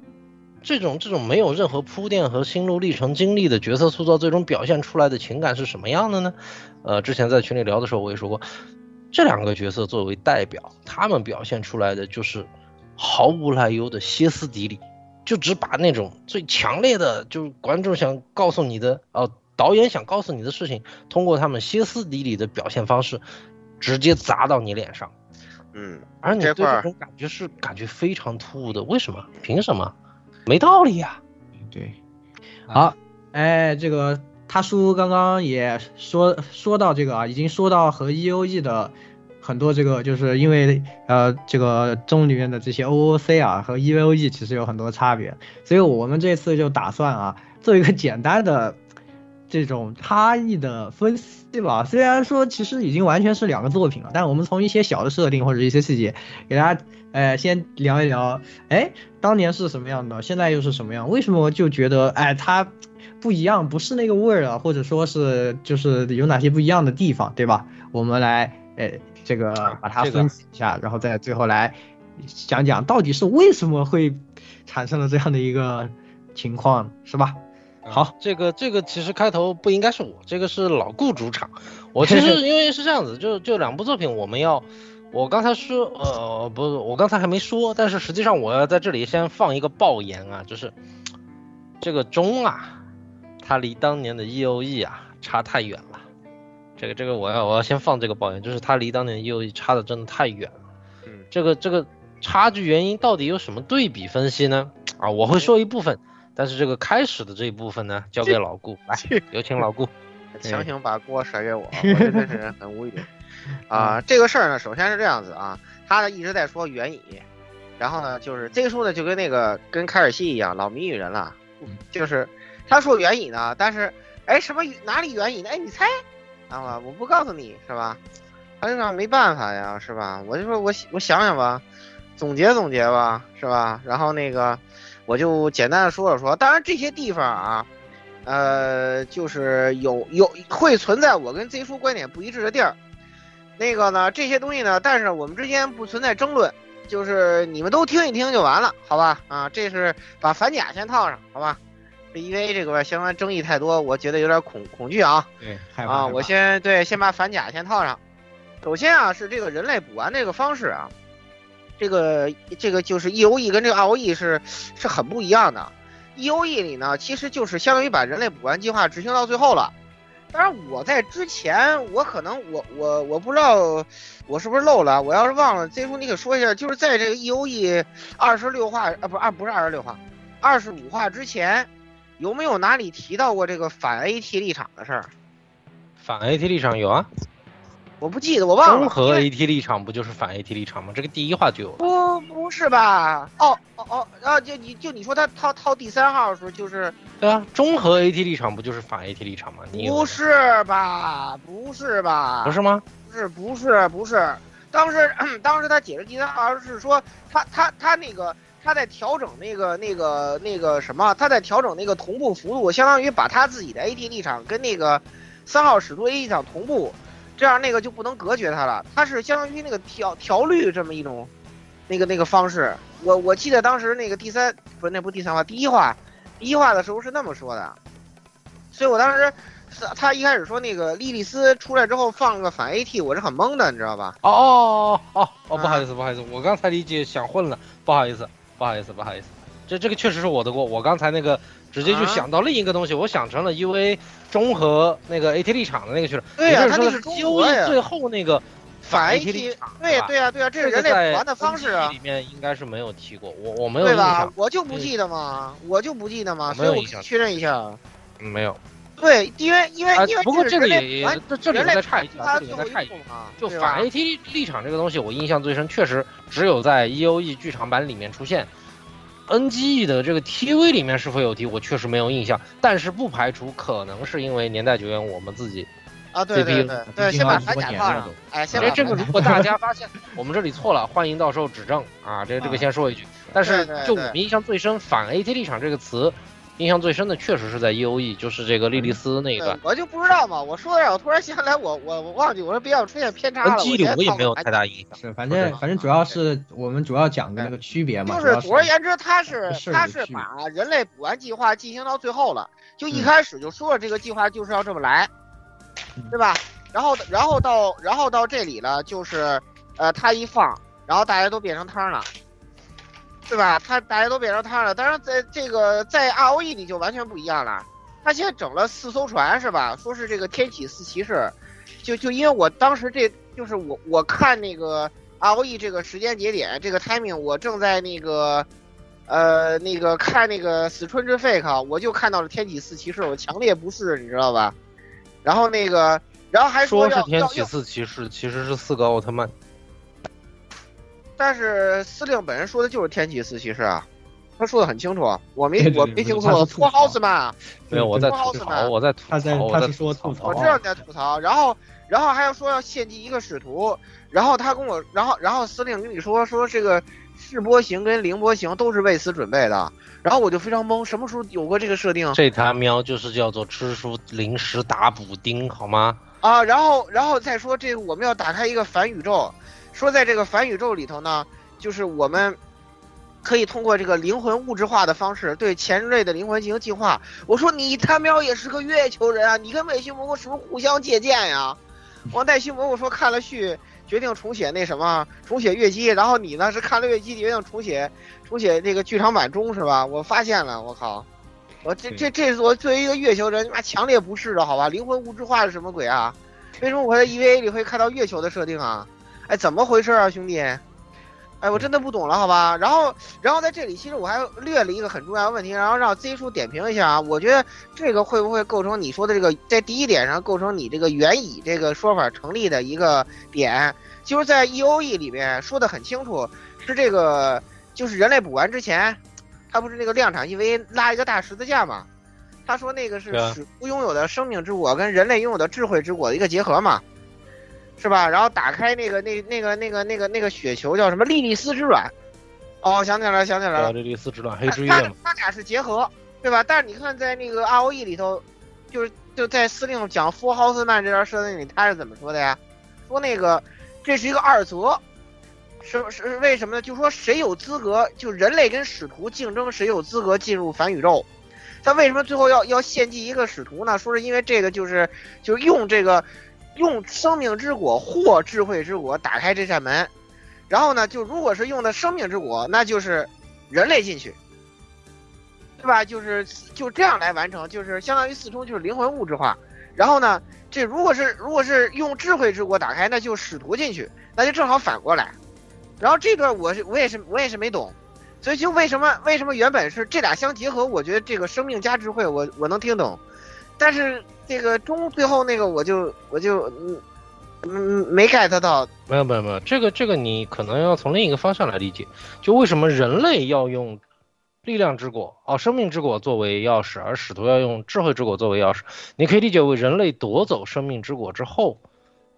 这种这种没有任何铺垫和心路历程经历的角色塑造，最终表现出来的情感是什么样的呢？呃，之前在群里聊的时候我也说过，这两个角色作为代表，他们表现出来的就是毫无来由的歇斯底里，就只把那种最强烈的，就是观众想告诉你的哦。导演想告诉你的事情，通过他们歇斯底里的表现方式，直接砸到你脸上。嗯，而你对这种感觉是感觉非常突兀的，为什么？凭什么？没道理呀、啊。对，好，哎，这个他叔刚刚也说说到这个啊，已经说到和 E O E 的很多这个，就是因为呃这个中里面的这些 O O C 啊和 E O E 其实有很多差别，所以我们这次就打算啊做一个简单的这种差异的分析吧。虽然说其实已经完全是两个作品了，但我们从一些小的设定或者一些细节给大家。呃，先聊一聊，哎，当年是什么样的，现在又是什么样？为什么就觉得，哎，它不一样，不是那个味儿了，或者说是就是有哪些不一样的地方，对吧？我们来，呃，这个把它分析一下，这个、然后再最后来讲讲到底是为什么会产生了这样的一个情况，是吧？好，这个这个其实开头不应该是我，这个是老顾主场。我其实 因为是这样子，就就两部作品我们要。我刚才说，呃，不是，我刚才还没说，但是实际上我要在这里先放一个爆言啊，就是这个钟啊，它离当年的 E O E 啊差太远了。这个这个我要我要先放这个爆言，就是它离当年 E O E 差的真的太远了。嗯，这个这个差距原因到底有什么对比分析呢？啊，我会说一部分，但是这个开始的这一部分呢，交给老顾来，有请老顾，强行把锅甩给我，我 真的是很无语。啊、呃，这个事儿呢，首先是这样子啊，他呢一直在说援引，然后呢，就是这个书呢就跟那个跟凯尔西一样，老谜语人了，就是他说援引呢，但是哎什么哪里援引呢？哎你猜啊，我不告诉你是吧？他就说没办法呀，是吧？我就说我我想想吧，总结总结吧，是吧？然后那个我就简单的说了说，当然这些地方啊。呃，就是有有会存在我跟 Z 叔观点不一致的地儿，那个呢，这些东西呢，但是我们之间不存在争论，就是你们都听一听就完了，好吧？啊，这是把反甲先套上，好吧？因为这个相关争议太多，我觉得有点恐恐惧啊。对，啊，我先对先把反甲先套上。首先啊，是这个人类补完这个方式啊，这个这个就是 E O E 跟这个 R O E 是是很不一样的。E O E 里呢，其实就是相当于把人类补完计划执行到最后了。当然，我在之前，我可能我我我不知道我是不是漏了，我要是忘了，Z 叔你给说一下，就是在这个 E O E 二十六话啊，不二不是二十六话，二十五话之前，有没有哪里提到过这个反 A T 立场的事儿？反 A T 立场有啊，我不记得，我忘了。综合 A T 立场不就是反 A T 立场吗？这个第一话就有。不，不是吧？哦哦哦，啊，就你就你说他套套第三号的时候，就是对啊，综合 A T 立场不就是反 A T 立场吗？你不是吧？不是吧？不是吗？不是不是不是，当时 当时他解释第三号是说他他他那个他在调整那个那个那个什么，他在调整那个同步幅度，相当于把他自己的 A T 立场跟那个三号使徒 A T 立场同步。这样那个就不能隔绝它了，它是相当于那个调调率这么一种，那个那个方式。我我记得当时那个第三不是那不第三话，第一话，第一话的时候是那么说的，所以我当时他一开始说那个莉莉丝出来之后放了个反 AT，我是很懵的，你知道吧？哦哦哦哦哦，不好意思不好意思，我刚才理解想混了，不好意思不好意思不好意思，这这个确实是我的锅，我刚才那个。直接就想到另一个东西，我想成了 U A 中和那个 A T 立场的那个去了。对呀、啊，他那是 U A 最后那个反 A T 立场。对对呀对呀，这是人类补完的方式啊。里面应该是没有提过，我我没有对吧？我就不记得嘛，我就不记得嘛，所以我确认一下。嗯，没有。对，因为因为因为不过这个也这这里再再插一句，这里再插一句，就反 A T 立场这个东西，我印象最深，确实只有在 E O E 剧场版里面出现。N G E 的这个 T V 里面是否有提，我确实没有印象，但是不排除可能是因为年代久远，我们自己啊，对对对对，先把反甲套上。哎，先把这个如果大家 发现我们这里错了，欢迎到时候指正啊。这这个先说一句，但是就我们印象最深，反 A T 立场这个词。印象最深的确实是在 E O E，就是这个莉莉丝那一段。我就不知道嘛，我说的，我突然想起来，我我我忘记，我说比较出现偏差了。我也没有太大影响。是，反正反正主要是我们主要讲的那个区别嘛。就是总而言之，他是他是把人类补完计划进行到最后了，就一开始就说了这个计划就是要这么来，对吧？然后然后到然后到这里了，就是呃他一放，然后大家都变成汤了。对吧？他大家都变成他了，当然在这个在 R O E 里就完全不一样了。他现在整了四艘船是吧？说是这个天启四骑士，就就因为我当时这就是我我看那个 ROE 这个时间节点这个 timing，我正在那个呃那个看那个死春之 fake，我就看到了天启四骑士，我强烈不适，你知道吧？然后那个然后还说是天启四骑士，其实是四个奥特曼。但是司令本人说的就是天启四骑士啊，他说的很清楚，我没我没听错，托豪斯曼，没有，我在吐槽，我在吐他在槽，我在他是说吐吐槽。我知道你在吐槽，然后然后还要说要献祭一个使徒，然后他跟我，然后然后司令跟你说说这个示波型跟凌波型都是为此准备的，然后我就非常懵，什么时候有过这个设定？这他喵就是叫做吃书临时打补丁，好吗？啊？然后然后再说这个我们要打开一个反宇宙，说在这个反宇宙里头呢，就是我们。可以通过这个灵魂物质化的方式对前人类的灵魂进行进化。我说你他喵也是个月球人啊，你跟美须蘑菇是不是互相借鉴呀？我奈须蘑菇说看了续，决定重写那什么，重写月姬。然后你呢是看了月姬，决定重写重写那个剧场版中是吧？我发现了，我靠，我这这这是我作为一个月球人，妈强烈不适的好吧？灵魂物质化是什么鬼啊？为什么我在 EVA 里会看到月球的设定啊？哎，怎么回事啊，兄弟？哎，我真的不懂了，好吧。然后，然后在这里，其实我还略了一个很重要的问题，然后让 Z 叔点评一下啊。我觉得这个会不会构成你说的这个，在第一点上构成你这个原以这个说法成立的一个点，就是在 E O E 里面说的很清楚，是这个就是人类补完之前，他不是那个量产 E V 拉一个大十字架嘛？他说那个是使徒拥有的生命之果跟人类拥有的智慧之果的一个结合嘛。是吧？然后打开那个那那个那个那个那个雪球叫什么莉莉丝之卵？哦，想起来了，想起来了，莉莉丝之卵，黑之它月嘛。它俩是结合，对吧？但是你看在那个 ROE 里头，就是就在司令讲福豪斯曼这段设定里，他是怎么说的呀？说那个这是一个二则，是是为什么呢？就说谁有资格，就人类跟使徒竞争，谁有资格进入反宇宙。他为什么最后要要献祭一个使徒呢？说是因为这个就是就是用这个。用生命之果或智慧之果打开这扇门，然后呢，就如果是用的生命之果，那就是人类进去，对吧？就是就这样来完成，就是相当于四冲就是灵魂物质化。然后呢，这如果是如果是用智慧之果打开，那就使徒进去，那就正好反过来。然后这段我是我也是我也是没懂，所以就为什么为什么原本是这俩相结合，我觉得这个生命加智慧我我能听懂，但是。这个中最后那个我就我就嗯嗯没 get 到，没有没有没有，这个这个你可能要从另一个方向来理解，就为什么人类要用力量之果哦生命之果作为钥匙，而使徒要用智慧之果作为钥匙，你可以理解为人类夺走生命之果之后，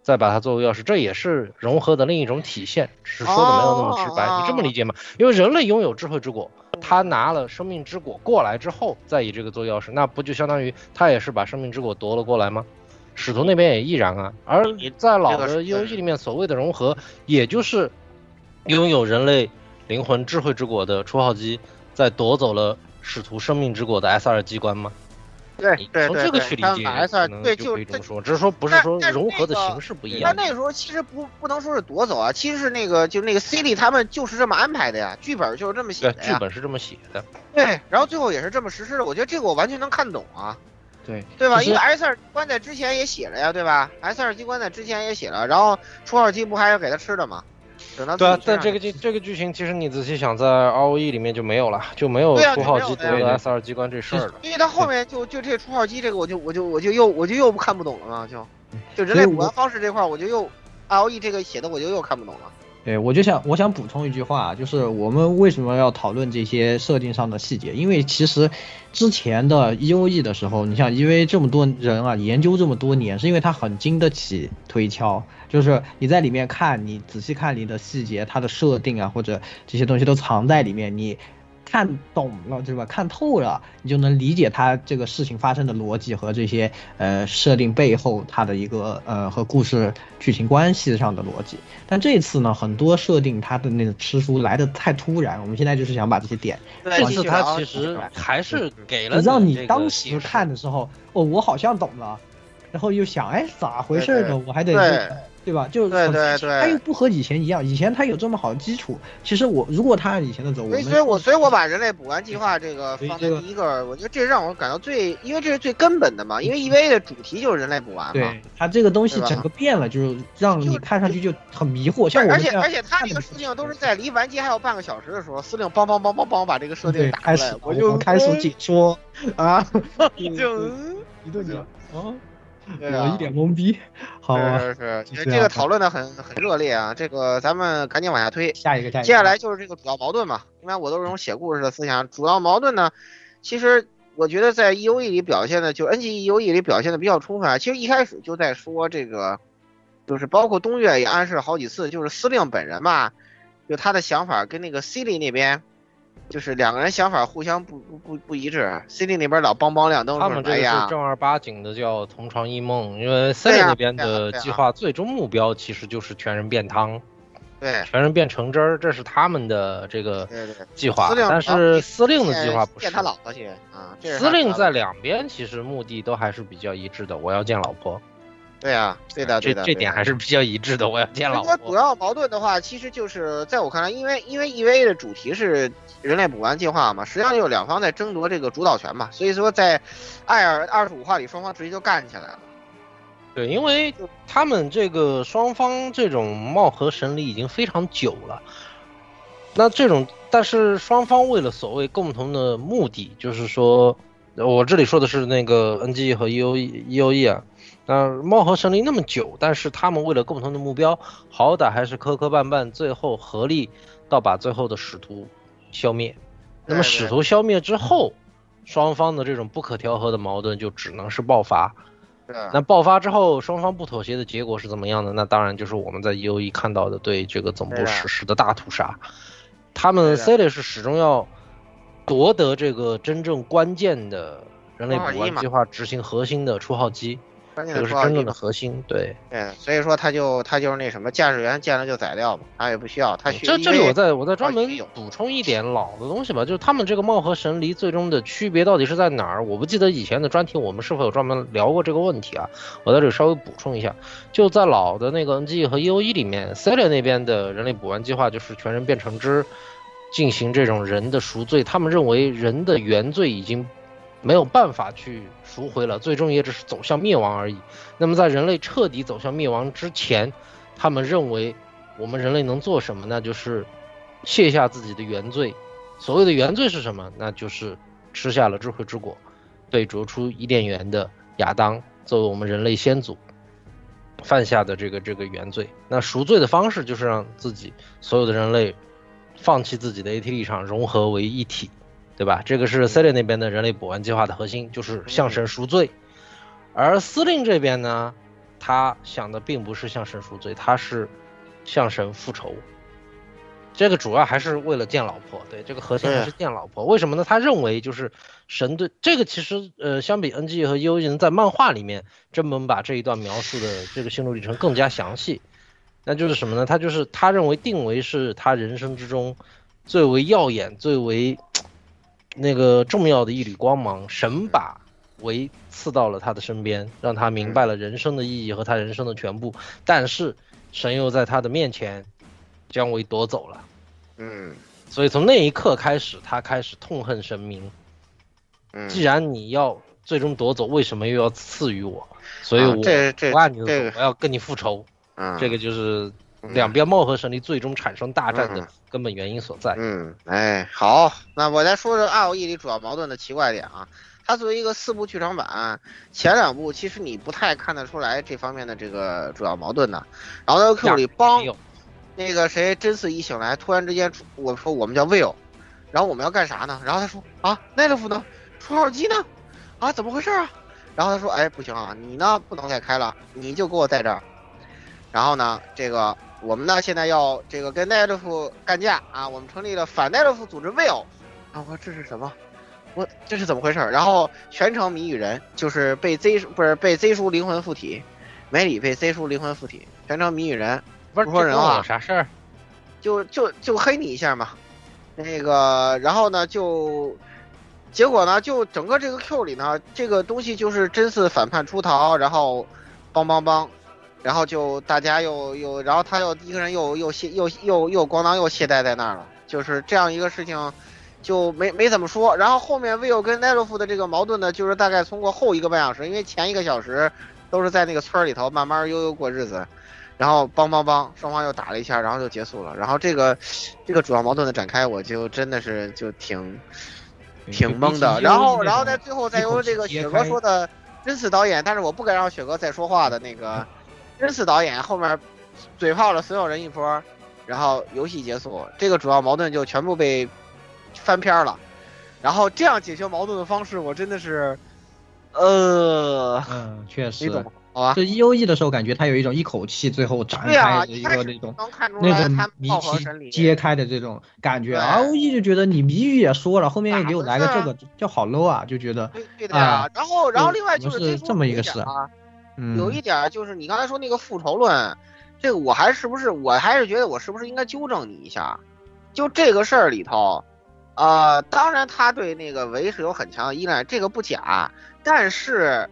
再把它作为钥匙，这也是融合的另一种体现，只是说的没有那么直白，你这么理解吗？因为人类拥有智慧之果。他拿了生命之果过来之后，再以这个做钥匙，那不就相当于他也是把生命之果夺了过来吗？使徒那边也亦然啊。而在老的游戏里面，所谓的融合，也就是拥有人类灵魂智慧之果的初号机，在夺走了使徒生命之果的 S 二机关吗？对对从这个去理解，S 二对就可以这么说，只是说不是说融合的形式不一样。但那个时候其实不不能说是夺走啊，其实是那个就那个 C D 他们就是这么安排的呀，剧本就是这么写的呀剧本是这么写的。对，然后最后也是这么实施的，我觉得这个我完全能看懂啊。对对吧？因为 S 二机关在之前也写了呀，对吧？S 二机关在之前也写了，然后初号机不还要给他吃的吗？等到对啊，但这个剧这个剧情其实你仔细想，在 ROE 里面就没有了，就没有啊初号机得了 S 二机关这事儿了。因为他后面就就这初号机这个，我就我就我就又我就又看不懂了嘛，就就人类补完方式这块，我就又 ROE 这个写的我就又看不懂了。对，我就想我想补充一句话，就是我们为什么要讨论这些设定上的细节？因为其实之前的 E O E 的时候，你像因为这么多人啊研究这么多年，是因为它很经得起推敲。就是你在里面看，你仔细看你的细节，它的设定啊，或者这些东西都藏在里面，你看懂了，对吧？看透了，你就能理解它这个事情发生的逻辑和这些呃设定背后它的一个呃和故事剧情关系上的逻辑。但这次呢，很多设定它的那个吃书来的太突然，我们现在就是想把这些点。这次它其实还是给了让你当时看的时候，哦，我好像懂了，然后又想，哎，咋回事呢？我还得对吧？就对对对，他又不和以前一样，以前他有这么好的基础。其实我如果他按以前的走，所以所以我所以我把人类补完计划这个放在第一个，我觉得这让我感到最，因为这是最根本的嘛。因为 EVA 的主题就是人类补完嘛。对，它这个东西整个变了，就是让你看上去就很迷惑。像我而且而且他这个设定都是在离完结还有半个小时的时候，司令梆梆梆梆梆把这个设定打出来，我就开始解说啊，已经 一顿讲啊。我一脸懵逼，好是是是，这个讨论的很很热烈啊！这个咱们赶紧往下推，下一个，下一个，接下来就是这个主要矛盾嘛。一般我都是用写故事的思想，主要矛盾呢，其实我觉得在 E O E 里表现的，就 N G E O E 里表现的比较充分啊。其实一开始就在说这个，就是包括东岳也暗示了好几次，就是司令本人嘛，就他的想法跟那个 C 里那边。就是两个人想法互相不不不不一致，CD 那边老梆梆亮灯，他们这个是正儿八经的叫同床异梦，因为 CD 那边的计划最终目标其实就是全人变汤，对，全人变橙汁儿，这是他们的这个计划。但是司令的计划不是见他老婆去啊，司令在两边其实目的都还是比较一致的，我要见老婆。对啊，对的，对的这点还是比较一致的。我要见老婆。主要矛盾的话，其实就是在我看来，因为因为 EVA 的主题是人类补完计划嘛，实际上就两方在争夺这个主导权嘛，所以说在艾尔二十五话里，双方直接就干起来了。对，因为他们这个双方这种貌合神离已经非常久了。那这种，但是双方为了所谓共同的目的，就是说，我这里说的是那个 NG 和 EOE，EOE 啊。那貌合神离那么久，但是他们为了共同的目标，好歹还是磕磕绊绊，最后合力到把最后的使徒消灭。那么使徒消灭之后，双方的这种不可调和的矛盾就只能是爆发。那爆发之后，双方不妥协的结果是怎么样的？那当然就是我们在 E O E 看到的对这个总部实施的大屠杀。他们 C 类是始终要夺得这个真正关键的人类补完计划执行核心的出号机。这个是真正的核心，对，对，所以说他就他就是那什么驾驶员见了就宰掉嘛，他也不需要他。这这里我再我再专门补充一点老的东西吧，就是他们这个貌合神离最终的区别到底是在哪儿？我不记得以前的专题我们是否有专门聊过这个问题啊？我在这里稍微补充一下，就在老的那个 NG 和 EOE 里面 c e l e 那边的人类补完计划就是全人变成之，进行这种人的赎罪，他们认为人的原罪已经。没有办法去赎回了，最终也只是走向灭亡而已。那么在人类彻底走向灭亡之前，他们认为我们人类能做什么？那就是卸下自己的原罪。所谓的原罪是什么？那就是吃下了智慧之果，被逐出伊甸园的亚当作为我们人类先祖 犯下的这个这个原罪。那赎罪的方式就是让自己所有的人类放弃自己的 AT 立场，融合为一体。对吧？这个是 C 列那边的人类补完计划的核心，就是向神赎罪。而司令这边呢，他想的并不是向神赎罪，他是向神复仇。这个主要还是为了见老婆。对，这个核心还是见老婆。为什么呢？他认为就是神对这个其实呃，相比 NG 和 U 人在漫画里面真门把这一段描述的这个心路历程更加详细。那就是什么呢？他就是他认为定为是他人生之中最为耀眼、最为。那个重要的一缕光芒，神把维刺到了他的身边，让他明白了人生的意义和他人生的全部。但是神又在他的面前将维夺走了。嗯，所以从那一刻开始，他开始痛恨神明。嗯，既然你要最终夺走，为什么又要赐予我？所以我不按你的走，我要跟你复仇。嗯，这个就是两边貌合神离，最终产生大战的。根本原因所在。嗯，哎，好，那我再说说 R O E 里主要矛盾的奇怪点啊。它作为一个四部剧场版，前两部其实你不太看得出来这方面的这个主要矛盾的。然后在 Q 里帮那个谁真嗣一醒来，突然之间我说我们叫 Will，然后我们要干啥呢？然后他说啊，奈勒夫呢？出号机呢？啊，怎么回事啊？然后他说哎，不行啊，你呢不能再开了，你就给我在这儿。然后呢，这个。我们呢，现在要这个跟奈勒夫干架啊！我们成立了反奈勒夫组织 Will，啊，我说这是什么？我这是怎么回事？然后全程谜语人就是被 Z 不是被 Z 叔灵魂附体，梅里被 Z 叔灵魂附体，全程谜语人不说人话，啥事儿？就就就黑你一下嘛，那个然后呢就结果呢就整个这个 Q 里呢，这个东西就是真嗣反叛出逃，然后帮帮帮。然后就大家又又，然后他又一个人又又懈又又又咣当又懈怠在那儿了，就是这样一个事情，就没没怎么说。然后后面 Will 跟奈洛夫的这个矛盾呢，就是大概通过后一个半小时，因为前一个小时都是在那个村儿里头慢慢悠悠过日子，然后梆梆梆，双方又打了一下，然后就结束了。然后这个这个主要矛盾的展开，我就真的是就挺挺懵的。然后然后在最后再由这个雪哥说的真次导演，但是我不敢让雪哥再说话的那个。真次导演后面嘴炮了所有人一波，然后游戏结束，这个主要矛盾就全部被翻篇了。然后这样解决矛盾的方式，我真的是，呃，嗯，确实，你懂好吧？就 E O E 的时候，感觉他有一种一口气最后展开的一个那种那种谜题揭开的这种感觉。R O E 就觉得你谜语也说了，后面又给我来个这个，就好 low 啊，就觉得对的呀。然后然后另外就是这么一个事啊。有一点就是你刚才说那个复仇论，这个我还是不是我还是觉得我是不是应该纠正你一下？就这个事儿里头，呃，当然他对那个维是有很强的依赖，这个不假。但是，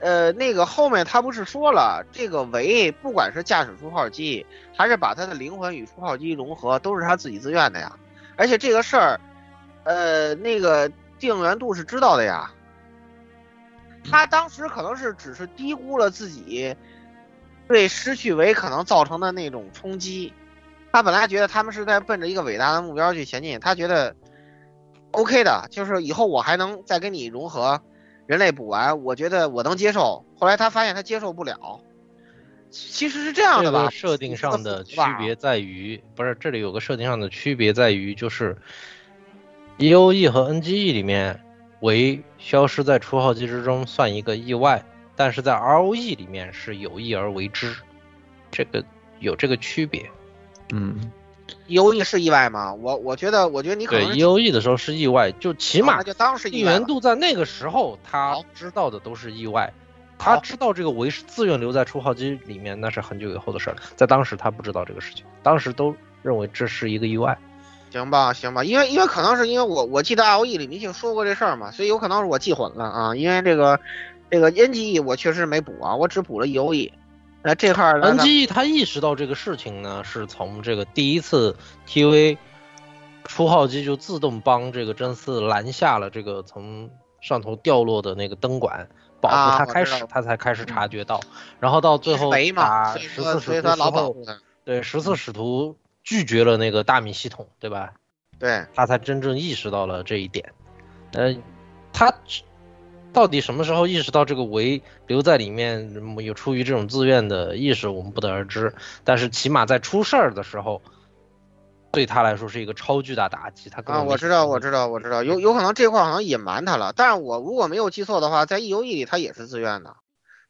呃，那个后面他不是说了，这个维不管是驾驶出号机，还是把他的灵魂与出号机融合，都是他自己自愿的呀。而且这个事儿，呃，那个定元度是知道的呀。他当时可能是只是低估了自己对失去维可能造成的那种冲击，他本来觉得他们是在奔着一个伟大的目标去前进，他觉得 OK 的，就是以后我还能再跟你融合，人类补完，我觉得我能接受。后来他发现他接受不了，其实是这样的吧？设定上的区别在于，不是这里有个设定上的区别在于，就是 E O E 和 N G E 里面。为消失在初号机之中算一个意外，但是在 ROE 里面是有意而为之，这个有这个区别。嗯，EOE 是意外吗？我我觉得，我觉得你可能对 EOE 的时候是意外，就起码就当是定元度在那个时候他知道的都是意外，他知道这个维是自愿留在初号机里面，那是很久以后的事了，在当时他不知道这个事情，当时都认为这是一个意外。行吧，行吧，因为因为可能是因为我我记得 R O E 里明星说过这事儿嘛，所以有可能是我记混了啊。因为这个这个 N G E 我确实没补啊，我只补了 E O E。那这块 N G E 他意识到这个事情呢，是从这个第一次 T V 出号机就自动帮这个真嗣拦下了这个从上头掉落的那个灯管，保护他开始，他才开始察觉到。然后到最后打十四使徒之后，对十四使徒。拒绝了那个大米系统，对吧？对，他才真正意识到了这一点。呃，他到底什么时候意识到这个维留在里面有出于这种自愿的意识，我们不得而知。但是起码在出事儿的时候，对他来说是一个超巨大打击。他啊，我知道，我知道，我知道，有有可能这块好像隐瞒他了。但是我如果没有记错的话，在 E U E 里他也是自愿的。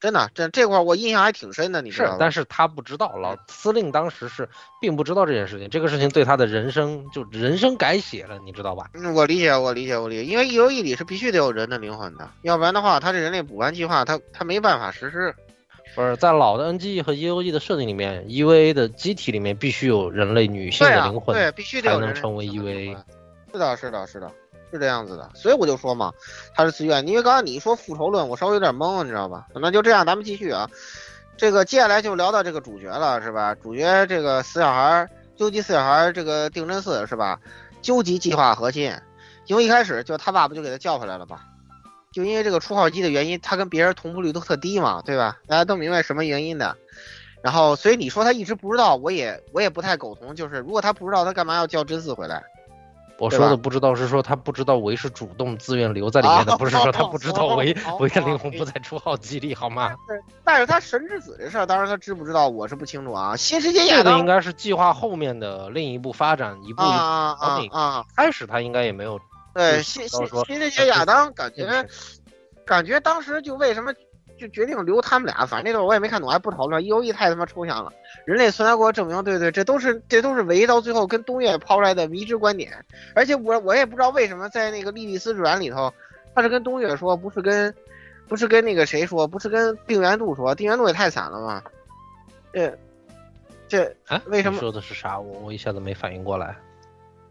真的，这这块我印象还挺深的，你知道是，但是他不知道，老司令当时是并不知道这件事情，这个事情对他的人生就人生改写了，你知道吧？嗯，我理解，我理解，我理解，因为 E O E 里是必须得有人的灵魂的，要不然的话，他这人类补完计划，他他没办法实施。不是在老的 N G E 和 E O E 的设定里面，E V A 的机体里面必须有人类女性的灵魂，对，必须得才能成为 E V A。是的，是的，是的。是这样子的，所以我就说嘛，他是自愿。因为刚刚你说复仇论，我稍微有点懵，你知道吧？那就这样，咱们继续啊。这个接下来就聊到这个主角了，是吧？主角这个死小孩，究极死小孩，这个定真寺是吧？究极计划核心，因为一开始就他爸不就给他叫回来了吧？就因为这个出号机的原因，他跟别人同步率都特低嘛，对吧？大家都明白什么原因的。然后，所以你说他一直不知道，我也我也不太苟同。就是如果他不知道，他干嘛要叫真嗣回来？我说的不知道是说他不知道维是主动自愿留在里面的，不是说他不知道维维的灵魂不在出号机里，好吗？但是他神之子这事儿，当然他知不知道，我是不清楚啊。新世界亚当应该是计划后面的另一步发展，一步一步啊啊！开始他应该也没有对新新新世界亚当感 觉感觉当时就为什么？就决定留他们俩，反正那段我也没看懂，还不讨论。E O E 太他妈抽象了，人类存在过证明，对对，这都是这都是唯一到最后跟东岳抛出来的迷之观点。而且我我也不知道为什么在那个莉莉丝传里头，他是跟东岳说，不是跟不是跟那个谁说，不是跟定元度说，定元度也太惨了嘛。这这啊？为什么说的是啥？我我一下子没反应过来。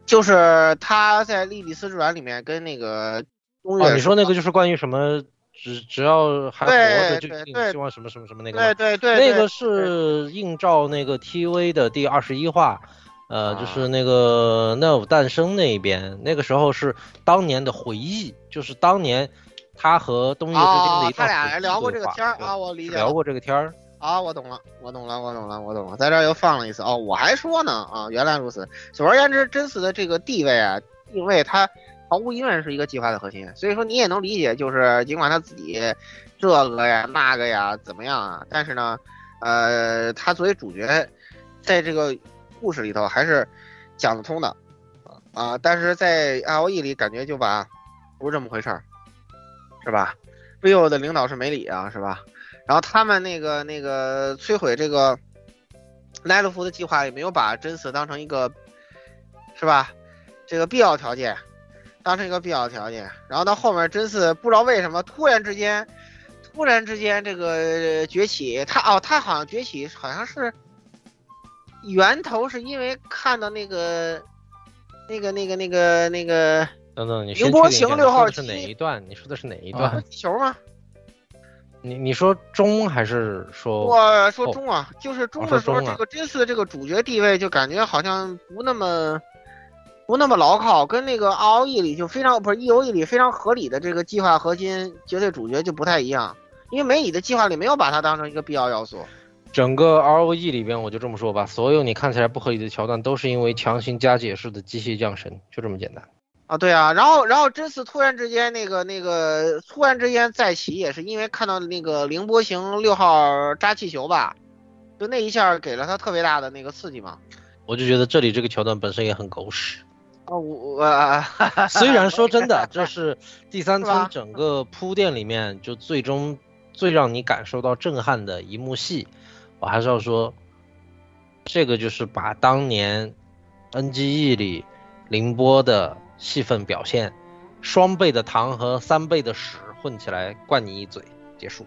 就是他在莉莉丝传里面跟那个东岳，你说那个就是关于什么？只只要还活着就希望什么什么什么那个对。对对，对那个是映照那个 TV 的第二十一话，呃，就是那个 Nerve 诞生那一边，那个时候是当年的回忆，就是当年他和东野之间的一，哦他俩聊过这个天儿啊，我理解聊过这个天儿。啊，我懂了，我懂了，我懂了，我懂了，在这儿又放了一次哦，我还说呢啊，原来如此。总而言之，真嗣的这个地位啊，定位它毫无疑问是一个计划的核心，所以说你也能理解，就是尽管他自己这个呀那个呀怎么样啊，但是呢，呃，他作为主角，在这个故事里头还是讲得通的啊，但是在 R O E 里感觉就把不是这么回事儿，是吧？vivo 的领导是梅里啊，是吧？然后他们那个那个摧毁这个奈洛夫的计划也没有把真嗣当成一个，是吧？这个必要条件，当成一个必要条件。然后到后面真是不知道为什么突然之间，突然之间这个崛起，他哦他好像崛起好像是源头是因为看到那个那个那个那个那个等等，你宁波先确定一下行六号你说的是哪一段？你说的是哪一啊段？地球吗？你你说中还是说？我说中啊，就是中哦的时候，这个真嗣的这个主角地位就感觉好像不那么不那么牢靠，跟那个 ROE 里就非常不是 EOE 里非常合理的这个计划核心绝对主角就不太一样，因为梅里的计划里没有把它当成一个必要要素。整个 ROE 里边，我就这么说吧，所有你看起来不合理的桥段，都是因为强行加解释的机械降神，就这么简单。啊，对啊，然后然后这次突然之间那个那个突然之间再起，也是因为看到那个凌波行六号扎气球吧，就那一下给了他特别大的那个刺激嘛。我就觉得这里这个桥段本身也很狗屎。啊，我我 虽然说真的，这是第三村整个铺垫里面就最终最让你感受到震撼的一幕戏，我还是要说，这个就是把当年 NGE 里凌波的戏份表现，双倍的糖和三倍的屎混起来灌你一嘴，结束。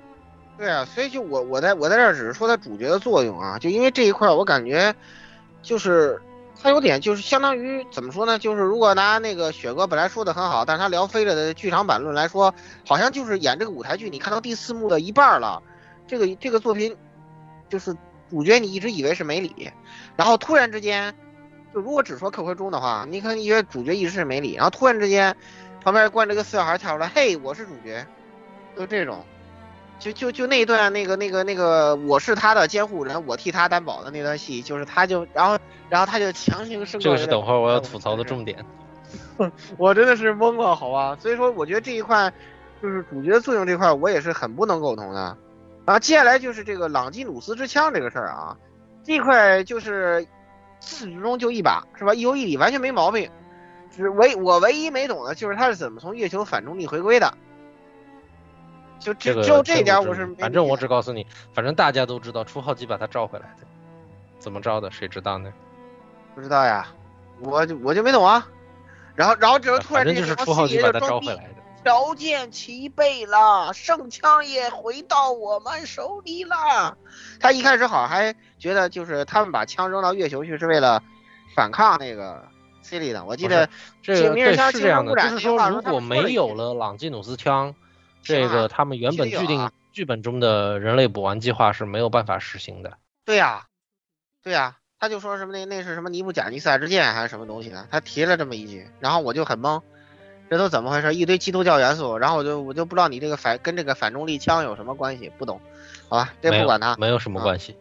对啊，所以就我我在我在这儿只是说他主角的作用啊，就因为这一块我感觉就是他有点就是相当于怎么说呢？就是如果拿那个雪哥本来说的很好，但是他聊飞了的剧场版论来说，好像就是演这个舞台剧，你看到第四幕的一半了，这个这个作品就是主角你一直以为是梅里，然后突然之间，就如果只说客回中的话，你可能以为主角一直是梅里，然后突然之间旁边灌这个四小孩跳出来，嘿，我是主角，就这种。就就就那一段那个那个那个我是他的监护人，我替他担保的那段戏，就是他就然后然后他就强行升高。这个是等会儿我要吐槽的重点。我真的是懵了，好吧？所以说我觉得这一块就是主角作用这块，我也是很不能苟同的。啊，接下来就是这个朗基努斯之枪这个事儿啊，这块就是自始至终就一把是吧？一游一里完全没毛病，只唯我唯一没懂的就是他是怎么从月球反重力回归的。就只这个只有这一点我是没反正我只告诉你，反正大家都知道初号机把他召回来的，怎么着的谁知道呢？不知道呀，我就我就没懂啊。然后然后这突然这就是这个初号机把他召回来的。条件齐备了，圣枪也回到我们手里了。他一开始好像还觉得，就是他们把枪扔到月球去是为了反抗那个 C 里的。我记得这个对是这样的，就是说如果没有了朗基努斯枪，这个他们原本啊预定剧本中的人类补完计划是没有办法实行的。对呀、对呀、他就说什么那那是什么尼布甲尼撒之剑还是什么东西呢，他提了这么一句，然后我就很懵，这都怎么回事？一堆基督教元素，然后我就我就不知道你这个反跟这个反重力枪有什么关系，不懂，好吧，这不管他，没有什么关系。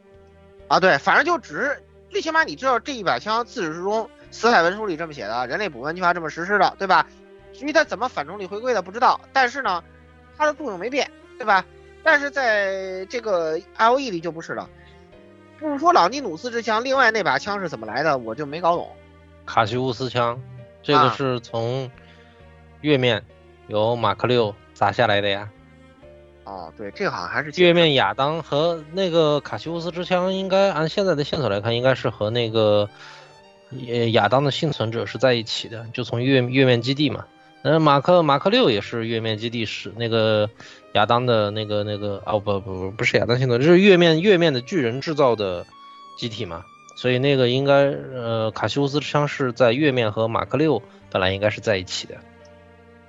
啊，对，反正就只是最起码你知道这一把枪自始至终死海文书里这么写的，人类补完计划这么实施的，对吧？至于它怎么反重力回归的不知道，但是呢，它的作用没变，对吧？但是在这个 L E 里就不是了。不是说朗尼努斯之枪，另外那把枪是怎么来的，我就没搞懂。卡西乌斯枪，这个啊是从月面由马克六砸下来的呀。哦，对，这个好像还是月面亚当和那个卡西乌斯之枪，应该按现在的线索来看，应该是和那个呃亚当的幸存者是在一起的，就从月月面基地嘛。呃，马克马克六也是月面基地是那个亚当的那个那个哦不不不不是亚当幸存者，就是月面月面的巨人制造的机体嘛。所以那个应该呃卡西乌斯之枪是在月面和马克六本来应该是在一起的。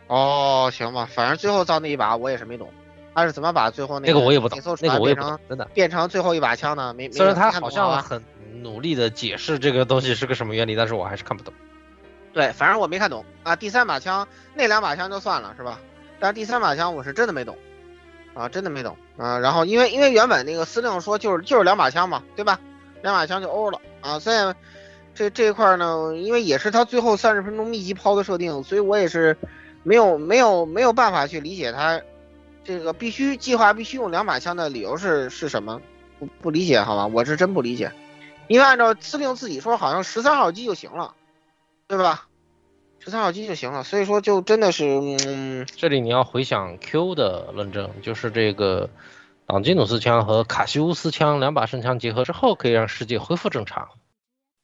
哦，行吧，反正最后造那一把我也是没懂，他是怎么把最后那个我也不懂那个我也不懂真的变成最后一把枪呢？没，虽然他好像很努力的解释这个东西是个什么原理，但是我还是看不懂。对，反正我没看懂啊。第三把枪那两把枪就算了是吧？但是第三把枪我是真的没懂啊，真的没懂啊。然后因为因为原本那个司令说就是就是两把枪嘛，对吧？两把枪就欧了啊。所以这这一块呢，因为也是他最后三十分钟密集抛的设定，所以我也是没有没有没有办法去理解他这个必须计划必须用两把枪的理由是是什么？不不理解好吧？我是真不理解，因为按照司令自己说，好像十三号机就行了。对吧？十三号机就行了，所以说就真的是，嗯，这里你要回想 Q 的论证，就是这个朗基努斯枪和卡西乌斯枪两把圣枪结合之后，可以让世界恢复正常。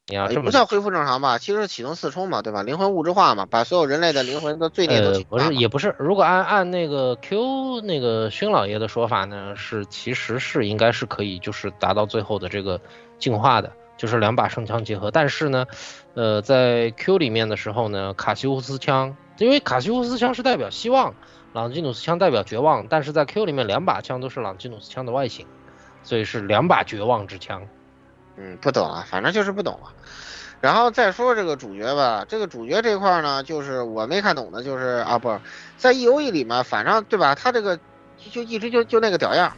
你要这不算恢复正常吧，其实是启动四冲嘛，对吧？灵魂物质化嘛，把所有人类的灵魂的罪孽都不是，也不是。如果按按那个 Q 那个勋老爷的说法呢，是其实是应该是可以，就是达到最后的这个进化的，就是两把圣枪结合。但是呢，呃，在 Q 里面的时候呢，卡西乌斯枪，因为卡西乌斯枪是代表希望，朗基努斯枪代表绝望，但是在 Q 里面两把枪都是朗基努斯枪的外形，所以是两把绝望之枪。嗯，不懂啊，反正就是不懂啊。然后再说这个主角吧，这个主角这块呢，就是我没看懂的，就是啊，不是在 E O E 里面，反正对吧？他这个就一直就就那个屌样，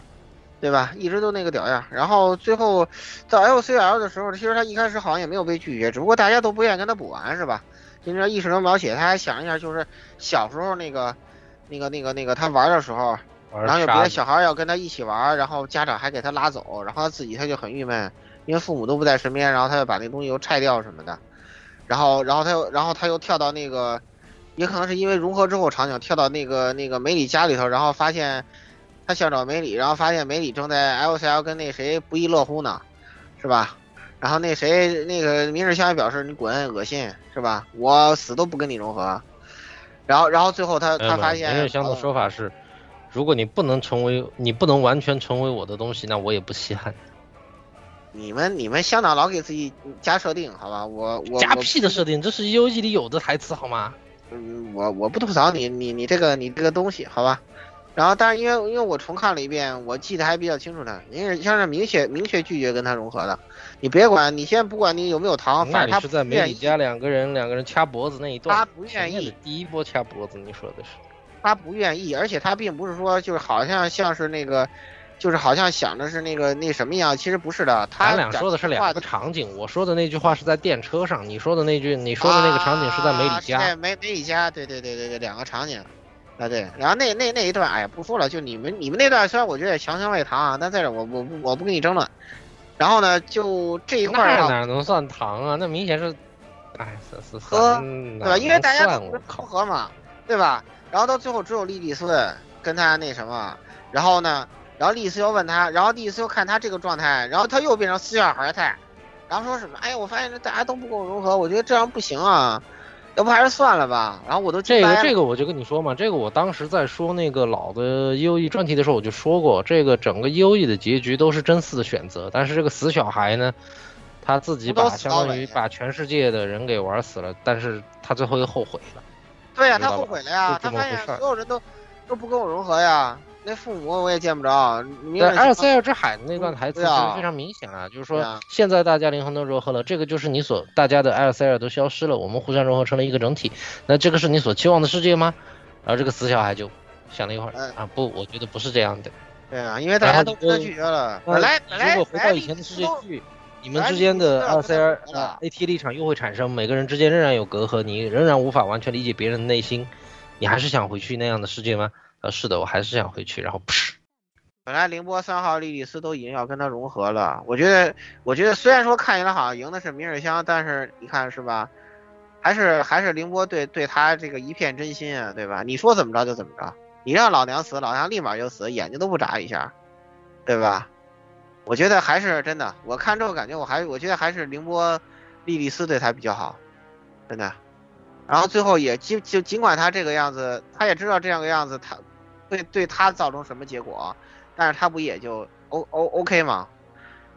对吧？一直都那个屌样儿。然后最后到 L C L 的时候，其实他一开始好像也没有被拒绝，只不过大家都不愿意跟他补完，是吧？就这意识流描写，他还想一下，就是小时候那个那个那个那个他玩的时候，然后有别的小孩要跟他一起玩，然后家长还给他拉走，然后他自己他就很郁闷。因为父母都不在身边，然后他就把那东西又拆掉什么的，然后，然后他又，然后他又跳到那个，也可能是因为融合之后场景跳到那个那个梅里家里头，然后发现他想找梅里，然后发现梅里正在 LCL 跟那谁不亦乐乎呢，是吧？然后那谁那个明日香也表示你滚，恶心，是吧？我死都不跟你融合。然后，然后最后他他发现明日香的说法是，如果你不能成为，你不能完全成为我的东西，那我也不稀罕。你们你们香港老给自己加设定，好吧？我我加屁的设定，这是 U E 里有的台词好吗？嗯，我我不吐槽你你你这个你这个东西，好吧？然后，但是因为因为我重看了一遍，我记得还比较清楚的，因为像是明确明确拒绝跟他融合的。你别管你先不管你有没有糖，反正他是在梅里家两个人两个人掐脖子那一段，他不愿意。第一波掐脖子，你说的是？他不愿意，而且他并不是说就是好像像是那个。就是好像想着是那个那什么一样，其实不是的。他咱俩说的是两个场景，我说的那句话是在电车上，你说的那句你说的那个场景是在梅里家。对，梅梅里家，对对对对对，两个场景。啊对，然后那那那一段，哎呀，不说了，就你们你们那段，虽然我觉得也强行喂糖啊，但在这我我不我不跟你争论。然后呢，就这一块儿哪能算糖啊？那明显是，哎，是是喝，对吧？因为大家不合嘛，对吧？然后到最后只有莉莉丝跟他那什么，然后呢？然后莉莉丝又问他，然后莉莉丝又看他这个状态，然后他又变成死小孩态，然后说什么？哎呀，我发现这大家都不跟我融合，我觉得这样不行啊，要不还是算了吧。然后我都这个这个我就跟你说嘛，这个我当时在说那个老的 E O E 专题的时候我就说过，这个整个 E O E 的结局都是真嗣的选择，但是这个死小孩呢，他自己把相当于把全世界的人给玩死了，但是他最后又后悔了。对呀、啊，他后悔了呀，他发现所有人都都不跟我融合呀。那父母我也见不着。对，埃尔塞尔之海的那段台词其实非常明显啊，就是说现在大家灵魂都融合了，这个就是你所大家的埃尔塞尔都消失了，我们互相融合成了一个整体。那这个是你所期望的世界吗？然后这个死小孩就想了一会儿啊，不，我觉得不是这样的。对啊，因为大家都跟他拒绝了。本来本来如果回到以前的世界剧，你们之间的阿尔塞尔啊 AT 立场又会产生，每个人之间仍然有隔阂，你仍然无法完全理解别人的内心，你还是想回去那样的世界吗？呃，是的，我还是想回去，然后噗。本来凌波三号莉莉丝都已经要跟他融合了，我觉得，我觉得虽然说看起来好像赢的是明日香，但是你看是吧，还是还是凌波对对他这个一片真心啊，对吧？你说怎么着就怎么着，你让老娘死，老娘立马就死，眼睛都不眨一下，对吧？我觉得还是真的，我看这个感觉，我还我觉得还是凌波莉莉丝对他比较好，真的。然后最后也尽就尽管他这个样子，他也知道这样个样子，他对对他造成什么结果，但是他不也就 O O O K 吗？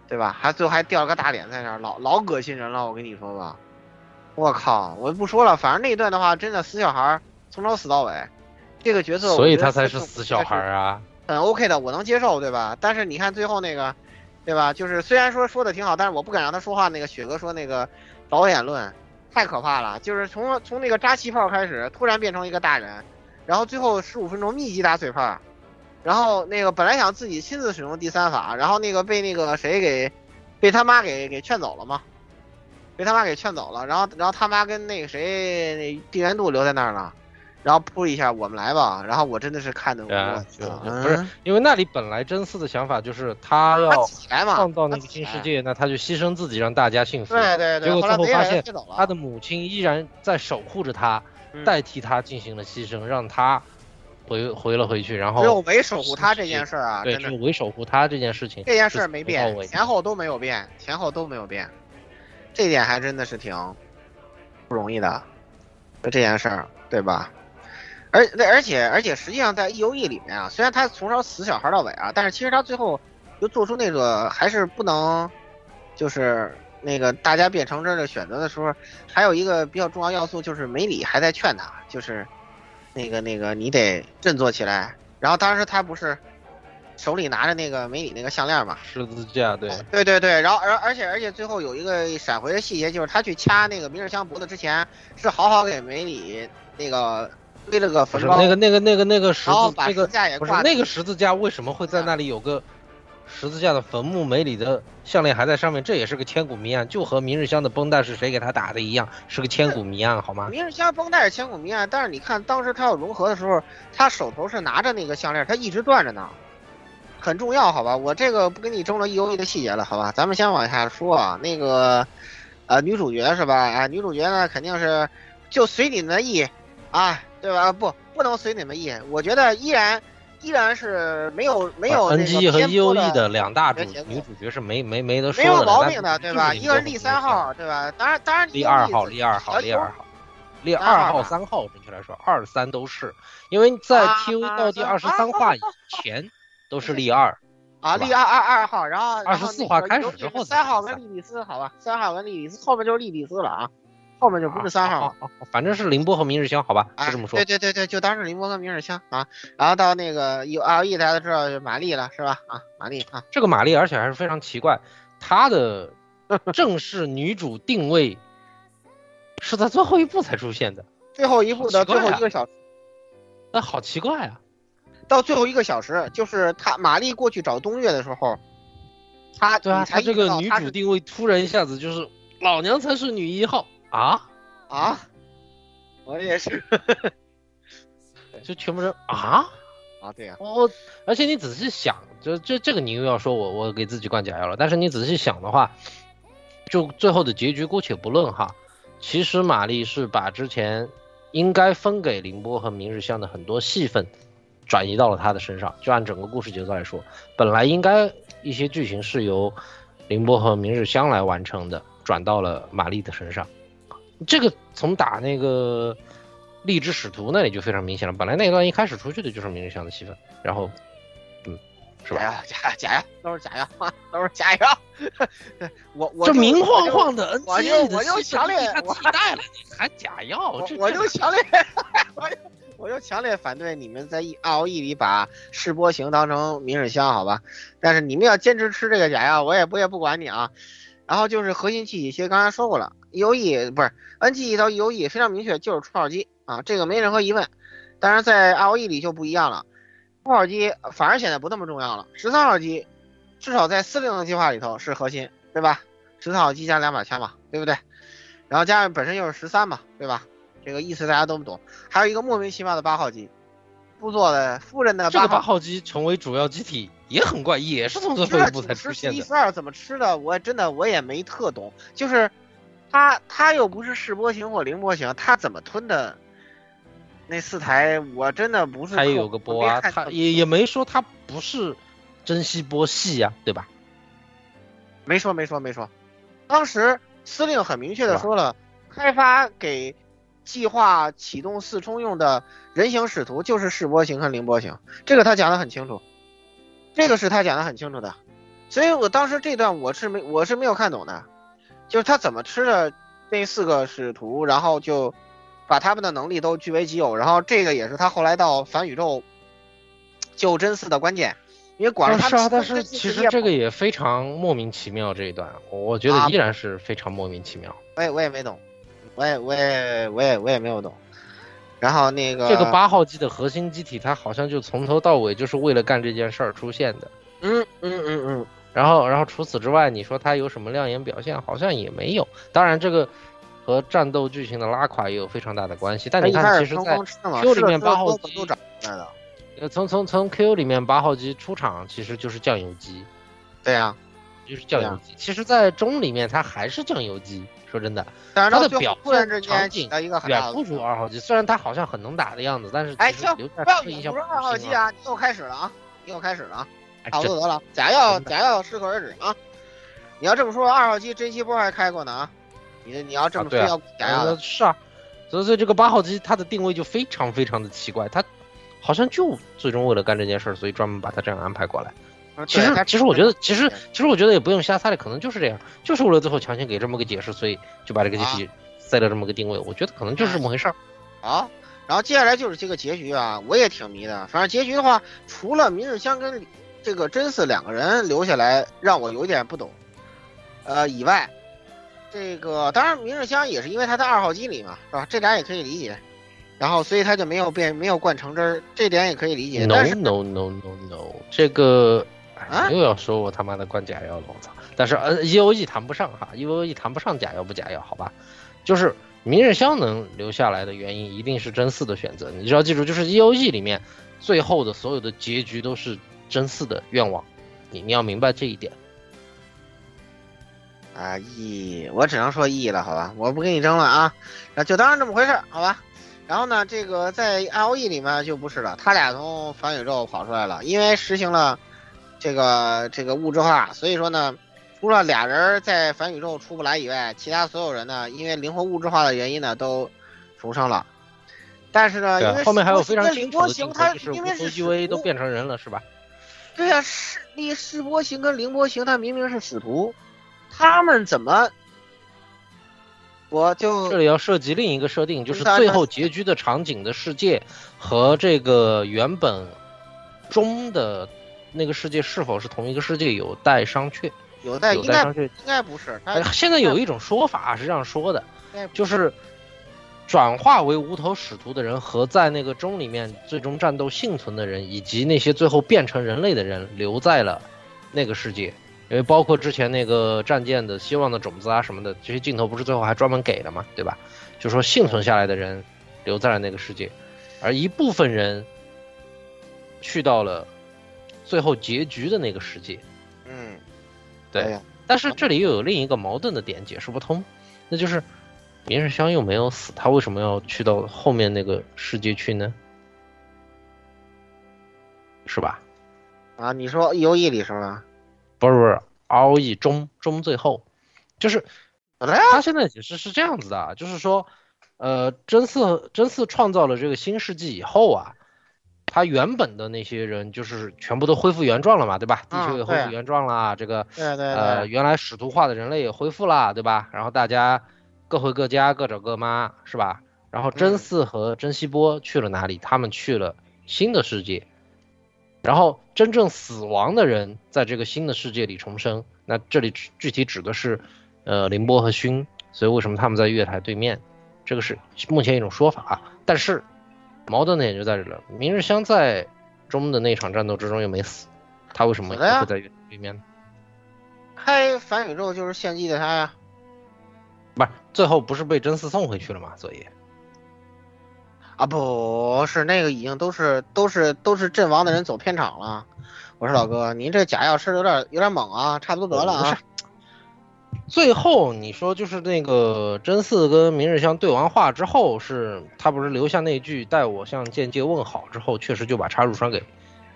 对吧？还最后还掉了个大脸在那儿，老老恶心人了，我跟你说吧，我靠，我不说了，反正那一段的话，真的死小孩从头死到尾，这个角色所以他才是死小孩啊。很 OK 的，我能接受，对吧？但是你看最后那个，对吧？就是虽然说说的挺好，但是我不敢让他说话。那个雪哥说那个导演论太可怕了，就是从从那个扎气泡开始，突然变成一个大人，然后最后十五分钟密集打嘴炮，然后那个本来想自己亲自使用第三法，然后那个被那个谁给被他妈给给劝走了嘛，被他妈给劝走了，然后然后他妈跟那个谁那地缘度留在那儿了。然后扑一下，我们来吧。然后我真的是看的，我就不是因为那里本来真嗣的想法就是他要创造那个新世界，那他就牺牲自己让大家幸福。对对对。结果最后发现他的母亲依然在守护着他，代替他进行了牺牲，让他回回了回去。然后只有为守护他这件事儿啊，对，就为守护他这件事情，这件事没变，前后都没有变，前后都没有变，这点还真的是挺不容易的，就这件事儿，对吧？而那而且而且实际上在 E O E 里面啊，虽然他从小死小孩到尾啊，但是其实他最后又做出那个还是不能，就是那个大家变成这的选择的时候，还有一个比较重要要素就是梅里还在劝他，就是那个那个你得振作起来。然后当时他不是手里拿着那个梅里那个项链嘛，十字架，对对对对。然后而而且而且最后有一个闪回的细节，就是他去掐那个明日香脖子之前，是好好给梅里那个。堆了个不是那个那个那个那个十字那个不是那个十字架为什么会在那里有个十字架的坟墓？梅里的项链还在上面，这也是个千古谜案，就和明日香的绷带是谁给他打的一样，是个千古谜案，好吗？明日香绷带是千古谜案，但是你看当时他要融合的时候，他手头是拿着那个项链，他一直攥着呢，很重要，好吧？我这个不跟你争论 E O E 的细节了，好吧？咱们先往下说啊，那个呃女主角是吧？啊女主角呢肯定是就随你们的意啊。对吧？不，不能随你们意。我觉得依然，依然是没有没有 N G 和 E O E 的两大主女主角是没没没得说的，没有毛病的，对吧？一个是立三号，对吧？当然当然立二号，立二号，立二号，立二号三号，准确来说二三都是，因为在 T V 到第二十三话以前 都是立二啊，立二二二号，然后二十四话开始之后三号跟莉莉丝，好吧，三号跟莉莉丝后面就是莉莉丝了啊。后面就不是三号了，反正是凌波和明日香，好吧，就这么说。对对对对，就当是凌波和明日香啊。然后到那个有 L E 大家都知道玛丽了，是吧？啊，玛丽啊，这个玛丽，而且还是非常奇怪，她的 正式女主定位是在最后一部才出现的，最后一部的最后一个小时。那好奇怪啊！到最后一个小时，就是她玛丽过去找东岳的时候，她对啊，她这个女主定位突然一下子就是老娘才是女一号。啊啊！我也是，就全部人啊啊！对呀，我而且你仔细想，就这这个你又要说我我给自己灌假药了。但是你仔细想的话，就最后的结局姑且不论哈，其实玛丽是把之前应该分给凌波和明日香的很多戏份转移到了他的身上。就按整个故事节奏来说，本来应该一些剧情是由凌波和明日香来完成的，转到了玛丽的身上。这个从打那个荔枝使徒那里就非常明显了。本来那一段一开始出去的就是明日香的戏份，然后，嗯，是吧？假假药都是假药，都是假药。我我这明晃晃的 N G 的戏份，你看期待了，你还假药？我就强烈，我就我就强烈反对你们在 R O E 里把试波行当成明日香，好吧？但是你们要坚持吃这个假药，我也不也不管你啊。然后就是核心气体，其实刚才说过了，E O E 不是 N G E 到 E O E 非常明确，就是初号机啊，这个没任何疑问。但是在 R O E 里就不一样了，初号机反而显得不那么重要了。十三号机至少在司令的计划里头是核心，对吧？十三号机加两把枪嘛，对不对？然后加上本身又是十三嘛，对吧？这个意思大家都不懂。还有一个莫名其妙的八号机，副座的夫人的这个八号机成为主要机体。也很怪，也是从最后一步才出现的。一、四、二怎么吃的？我真的我也没特懂。就是他他又不是视波型或凌波型，他怎么吞的？那四台我真的不是。他有个波啊，他也也没说他不是珍惜波系呀，对吧？没说没说没说。当时司令很明确的说了，开发给计划启动四冲用的人形使徒就是视波型和凌波型，这个他讲的很清楚。这个是他讲的很清楚的，所以我当时这段我是没我是没有看懂的，就是他怎么吃的那四个使徒，然后就把他们的能力都据为己有，然后这个也是他后来到反宇宙救真嗣的关键，因为管他是啊，但是其实这个也非常莫名其妙这一段，我觉得依然是非常莫名其妙。我也我也没懂，我也我也我也我也没有懂。然后那个这个八号机的核心机体，它好像就从头到尾就是为了干这件事儿出现的。嗯嗯嗯嗯。然后然后除此之外，你说它有什么亮眼表现？好像也没有。当然这个和战斗剧情的拉垮也有非常大的关系。但你看，其实在 Q 里面八号机，呃，从从从 Q 里面八号机出场其实就是酱油机。对呀，就是酱油机。其实，在中里面它还是酱油机。说真的，它的表现场景远不如二号机。虽然它好像很能打的样子，但是哎，行不要引出二号机啊！你又开始了啊！你又开始了啊！差不多得了，假药假药适可而止啊！你要这么说，二号机珍稀波还开过呢啊！你你要这么说要假药的是啊，所以所以这个八号机它的定位就非常非常的奇怪，它好像就最终为了干这件事儿，所以专门把它这样安排过来。其实，其实我觉得，其实，其实我觉得也不用瞎猜，可能就是这样，就是为了最后强行给这么个解释，所以就把这个机体塞了这么个定位。我觉得可能就是这么回事儿。好，然后接下来就是这个结局啊，我也挺迷的。反正结局的话，除了明日香跟这个真嗣两个人留下来让我有点不懂，呃以外，这个当然明日香也是因为他在二号机里嘛，是吧？这俩也可以理解。然后所以他就没有变，没有灌橙汁儿，这点也可以理解。No no no no no，这个。又要说我他妈的灌假药了，我操！但是呃，E O E 谈不上哈，E O E 谈不上假药不假药，好吧？就是明日香能留下来的原因，一定是真嗣的选择。你只要记住，就是 E O E 里面最后的所有的结局都是真嗣的愿望，你你要明白这一点。啊，E，我只能说 E 了，好吧？我不跟你争了啊，那就当是这么回事，好吧？然后呢，这个在 L E 里面就不是了，他俩从反宇宙跑出来了，因为实行了。这个这个物质化，所以说呢，除了俩人在反宇宙出不来以外，其他所有人呢，因为灵魂物质化的原因呢，都重生了。但是呢，因为后面还有非常清楚的镜头，就是因为是 UA 都变成人了，是吧？对呀，是力世波行跟凌波行，他明明是使徒，他们怎么？我就这里要涉及另一个设定，就是最后结局的场景的世界和这个原本中的。那个世界是否是同一个世界有待商榷，有待商榷应该不是。现在有一种说法是这样说的，就是转化为无头使徒的人和在那个钟里面最终战斗幸存的人，以及那些最后变成人类的人留在了那个世界，因为包括之前那个战舰的希望的种子啊什么的这些镜头，不是最后还专门给了吗？对吧？就说幸存下来的人留在了那个世界，而一部分人去到了。最后结局的那个世界，嗯，对。但是这里又有另一个矛盾的点解释不通，那就是明日香又没有死，他为什么要去到后面那个世界去呢？是吧？啊，你说 E O E 里是吗？不是不是，R O E 中中最后，就是他现在解释是这样子的，就是说，呃，真嗣真嗣创造了这个新世纪以后啊。他原本的那些人就是全部都恢复原状了嘛，对吧？地球也恢复原状了，这个呃原来使徒化的人类也恢复了，对吧？然后大家各回各家，各找各妈，是吧？然后真嗣和真希波去了哪里？他们去了新的世界。然后真正死亡的人在这个新的世界里重生。那这里具体指的是呃凌波和勋，所以为什么他们在月台对面？这个是目前一种说法，啊但是。矛盾点就在这了，明日香在中的那场战斗之中又没死，他为什么会在月对面？开反宇宙就是献祭的他呀，不是最后不是被真嗣送回去了吗？所以啊不是那个已经都是都是都是阵亡的人走片场了。我说老哥，您这假药吃的有点有点猛啊，差不多得了啊。最后你说就是那个真嗣跟明日香对完话之后，是他不是留下那句待我向剑界问好之后，确实就把插入栓给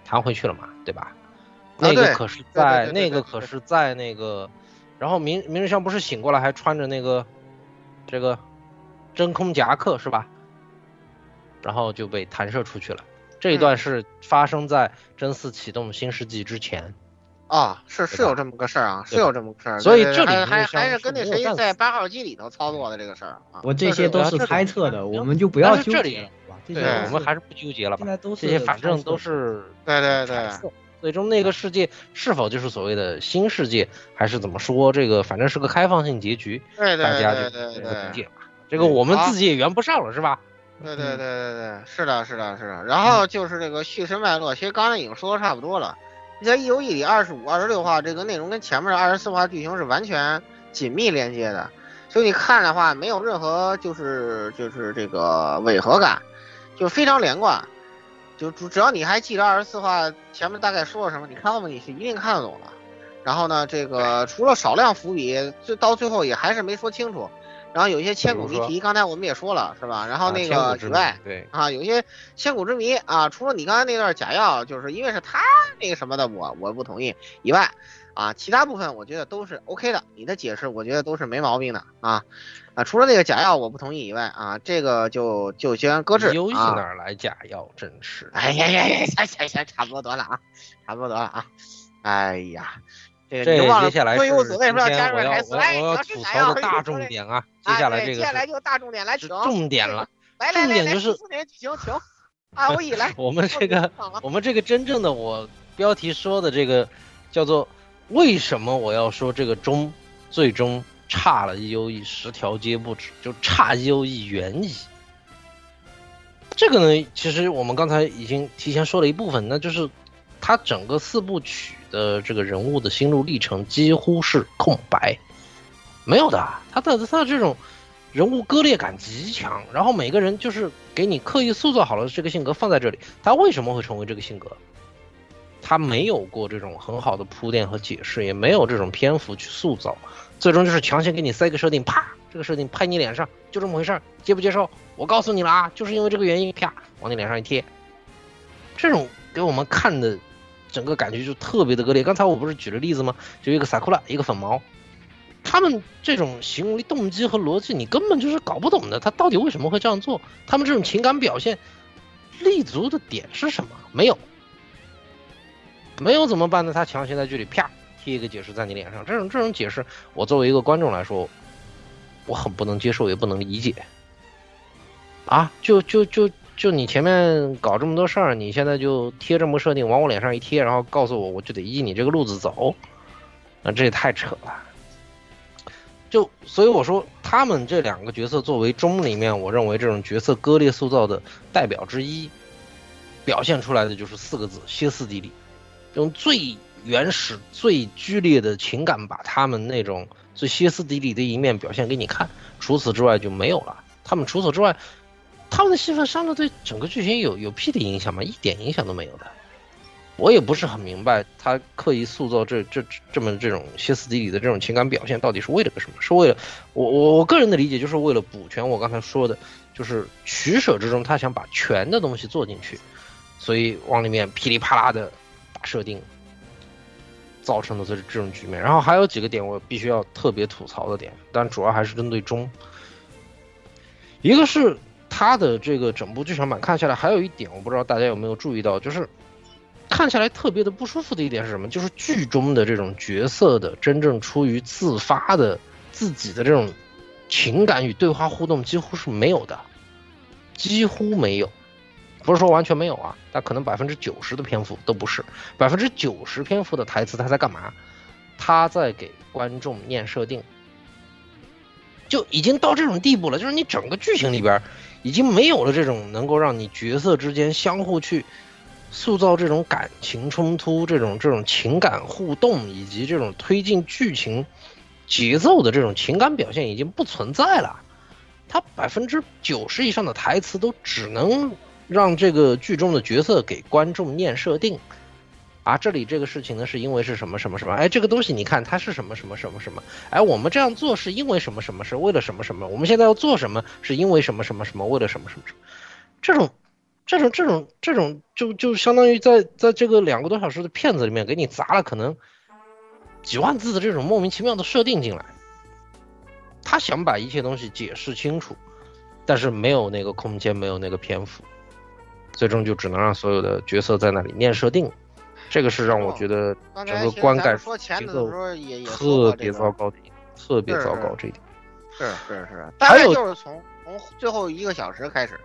弹回去了嘛，对吧？那个可是在那个可是在那个，然后明明日香不是醒过来还穿着那个这个真空夹克是吧？然后就被弹射出去了。这一段是发生在真嗣启动新世纪之前。啊，是是有这么个事儿啊，是有这么个事儿。所以这里还还是跟那谁在八号机里头操作的这个事儿啊。我这些都是猜测的，我们就不要这里纠结了，好吧？这对些我们还是不纠结了吧现在都？是这些反正都是对对对最终那个世界是否就是所谓的新世界，还是怎么说？这个反正是个开放性结局，对对大家就理解对。吧。这个我们自己也圆不上了，是吧？对对对对对，是的，是的，是的。然后就是这个叙事脉络，其实刚才已经说的差不多了。你在 E O E 里二十五、二十六话这个内容跟前面的二十四话剧情是完全紧密连接的，所以你看的话没有任何就是就是这个违和感，就非常连贯。就只只要你还记得二十四话前面大概说了什么，你看后面你是一定看得懂的。然后呢，这个除了少量伏笔，最到最后也还是没说清楚。然后有一些千古谜题，刚才我们也说了，是吧？然后啊那个以外，对啊，有一些千古之谜啊，除了你刚才那段假药，就是因为是他那个什么的，我我不同意以外，啊，其他部分我觉得都是 OK 的，你的解释我觉得都是没毛病的啊啊，除了那个假药我不同意以外啊，这个就就先搁置游戏啊哪。来假药？真是。哎呀呀呀，行行行，差不多得了啊，差不多得了啊。哎呀，这个接下来是今天我要我哎，要吐槽的大重点啊！接下来这个是接下来就大重点来，请重点了。重点就是请啊，我以来，我们这个我们这个真正的我标题说的这个叫做为什么我要说这个中最终差了 E O E 十条街不止，就差 E O E 原疑。这个呢，其实我们刚才已经提前说了一部分，那就是他整个四部曲的这个人物的心路历程几乎是空白，没有的。他的他的这种人物割裂感极强，然后每个人就是给你刻意塑造好了这个性格放在这里，他为什么会成为这个性格？他没有过这种很好的铺垫和解释，也没有这种篇幅去塑造，最终就是强行给你塞个设定，啪，这个设定拍你脸上，就这么回事儿，接不接受？我告诉你了啊，就是因为这个原因，啪，往你脸上一贴，这种给我们看的整个感觉就特别的割裂。刚才我不是举了例子吗？就一个萨库拉，一个粉毛，他们这种行为动机和逻辑，你根本就是搞不懂的。他到底为什么会这样做？他们这种情感表现立足的点是什么？没有，没有怎么办呢？他强行在剧里啪贴一个解释在你脸上，这种这种解释，我作为一个观众来说，我很不能接受，也不能理解。啊，就就就就你前面搞这么多事儿，你现在就贴这么设定往我脸上一贴，然后告诉我我就得依你这个路子走，那这也太扯了。就所以我说，他们这两个角色作为中里面，我认为这种角色割裂塑造的代表之一，表现出来的就是四个字：歇斯底里，用最原始、最剧烈的情感，把他们那种最歇斯底里的一面表现给你看。除此之外就没有了。他们除此之外，他们的戏份上了对整个剧情有有屁的影响吗？一点影响都没有的。我也不是很明白，他刻意塑造这这这么这种歇斯底里的这种情感表现，到底是为了个什么？是为了我我我个人的理解，就是为了补全我刚才说的，就是取舍之中，他想把全的东西做进去，所以往里面噼里啪啦的设定，造成的这这种局面。然后还有几个点我必须要特别吐槽的点，但主要还是针对中。一个是他的这个整部剧场版看下来，还有一点我不知道大家有没有注意到，就是看下来特别的不舒服的一点是什么？就是剧中的这种角色的真正出于自发的自己的这种情感与对话互动几乎是没有的，几乎没有。不是说完全没有啊，但可能百分之九十的篇幅都不是，百分之九十篇幅的台词他在干嘛？他在给观众念设定。就已经到这种地步了，就是你整个剧情里边已经没有了这种能够让你角色之间相互去塑造这种感情冲突、这种这种情感互动以及这种推进剧情节奏的这种情感表现已经不存在了。他百分之九十以上的台词都只能让这个剧中的角色给观众念设定。啊，这里这个事情呢，是因为是什么什么什么？哎，这个东西你看它是什么什么什么什么？哎，我们这样做是因为什么什么？是为了什么什么？我们现在要做什么？是因为什么什么什么？为了什么什么什么？这种，这种，这种，这种，就就相当于在在这个两个多小时的片子里面，给你砸了可能几万字的这种莫名其妙的设定进来。他想把一切东西解释清楚，但是没有那个空间，没有那个篇幅，最终就只能让所有的角色在那里念设定。这个是让我觉得整个观感说前节奏特别糟糕的，特别糟糕这一点。是是是，还大概有就是从从最后一个小时开始，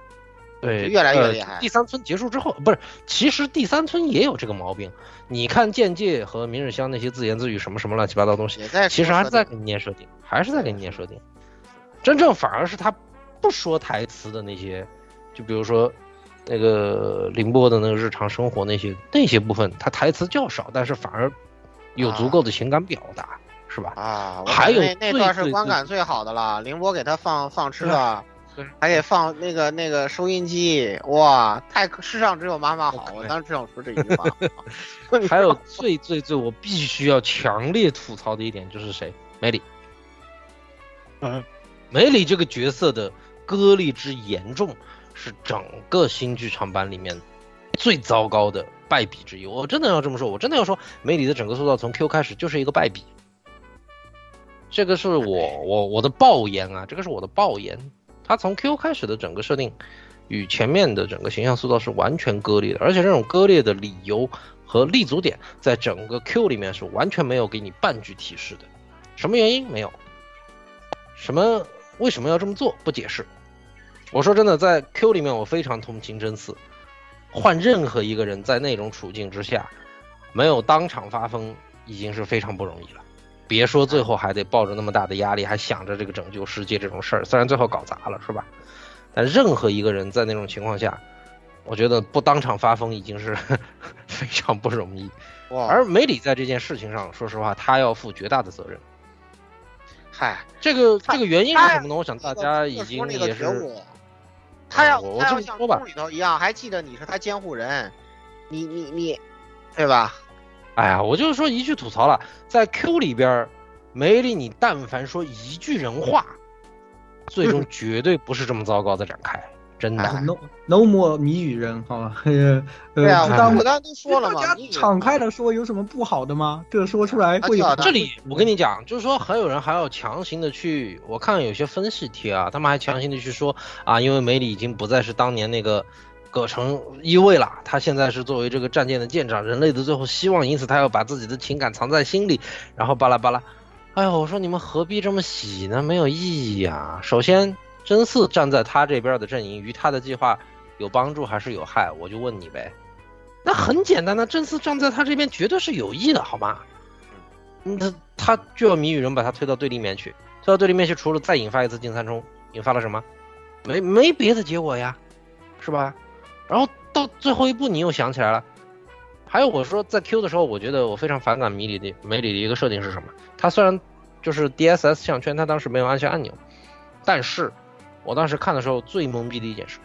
对，越来越呃厉害第三村结束之后，不是，其实第三村也有这个毛病。你看剑界和明日香那些自言自语什么什么乱七八糟东西其实还是在给你念设定，还是在给你念设定。真正反而是他不说台词的那些，就比如说那个凌波的那个日常生活那些那些部分，他台词较少，但是反而有足够的情感表达，是吧？啊，还有那那段是观感最好的了，凌波给他放放吃的，还给放那个那个收音机，哇，太世上只有妈妈好，我当时只想说这句话。还有最最最我必须要强烈吐槽的一点就是谁？梅里。嗯，梅里这个角色的割裂之严重，是整个新剧场版里面最糟糕的败笔之一。我真的要这么说，我真的要说，梅里的整个塑造从 Q 开始就是一个败笔。这个是我我我的爆言啊，这个是我的爆言。他从 Q 开始的整个设定，与前面的整个形象塑造是完全割裂的，而且这种割裂的理由和立足点，在整个 Q 里面是完全没有给你半句提示的。什么原因没有？什么为什么要这么做？不解释。我说真的，在 Q 里面，我非常同情真嗣。换任何一个人在那种处境之下，没有当场发疯，已经是非常不容易了。别说最后还得抱着那么大的压力，还想着这个拯救世界这种事儿，虽然最后搞砸了，是吧？但任何一个人在那种情况下，我觉得不当场发疯已经是 非常不容易。哇而梅里在这件事情上，说实话，他要负绝大的责任。嗨，这个这个原因是什么呢？我想大家已经也是他要他要像宫里头一样，还记得你是他监护人，你你你，对吧？哎呀，我就是说一句吐槽了，在 Q 里边，梅里你但凡说一句人话，最终 绝对不是这么糟糕的展开，真的。no no more 谜语人，好吧？呃，对啊，不当我刚才都说了嘛，大家敞开的说有什么不好的吗？这说出来会有这里我跟你讲，就是说还有人还要强行的去，我看有些分析贴啊，他们还强行的去说啊，因为梅里已经不再是当年那个葛城一卫了，他现在是作为这个战舰的舰长，人类的最后希望，因此他要把自己的情感藏在心里，然后巴拉巴拉。哎呦，我说你们何必这么洗呢？没有意义啊。首先，真嗣站在他这边的阵营，与他的计划有帮助还是有害？我就问你呗。那很简单的，真嗣站在他这边绝对是有益的，好吗？嗯，他他就要谜语人把他推到对立面去，推到对立面去，除了再引发一次进三冲，引发了什么？没没别的结果呀，是吧？然后到最后一步，你又想起来了。还有我说在 Q 的时候，我觉得我非常反感米里的梅里的一个设定是什么？他虽然就是 DSS 项圈，他当时没有按下按钮，但是我当时看的时候最懵逼的一件事，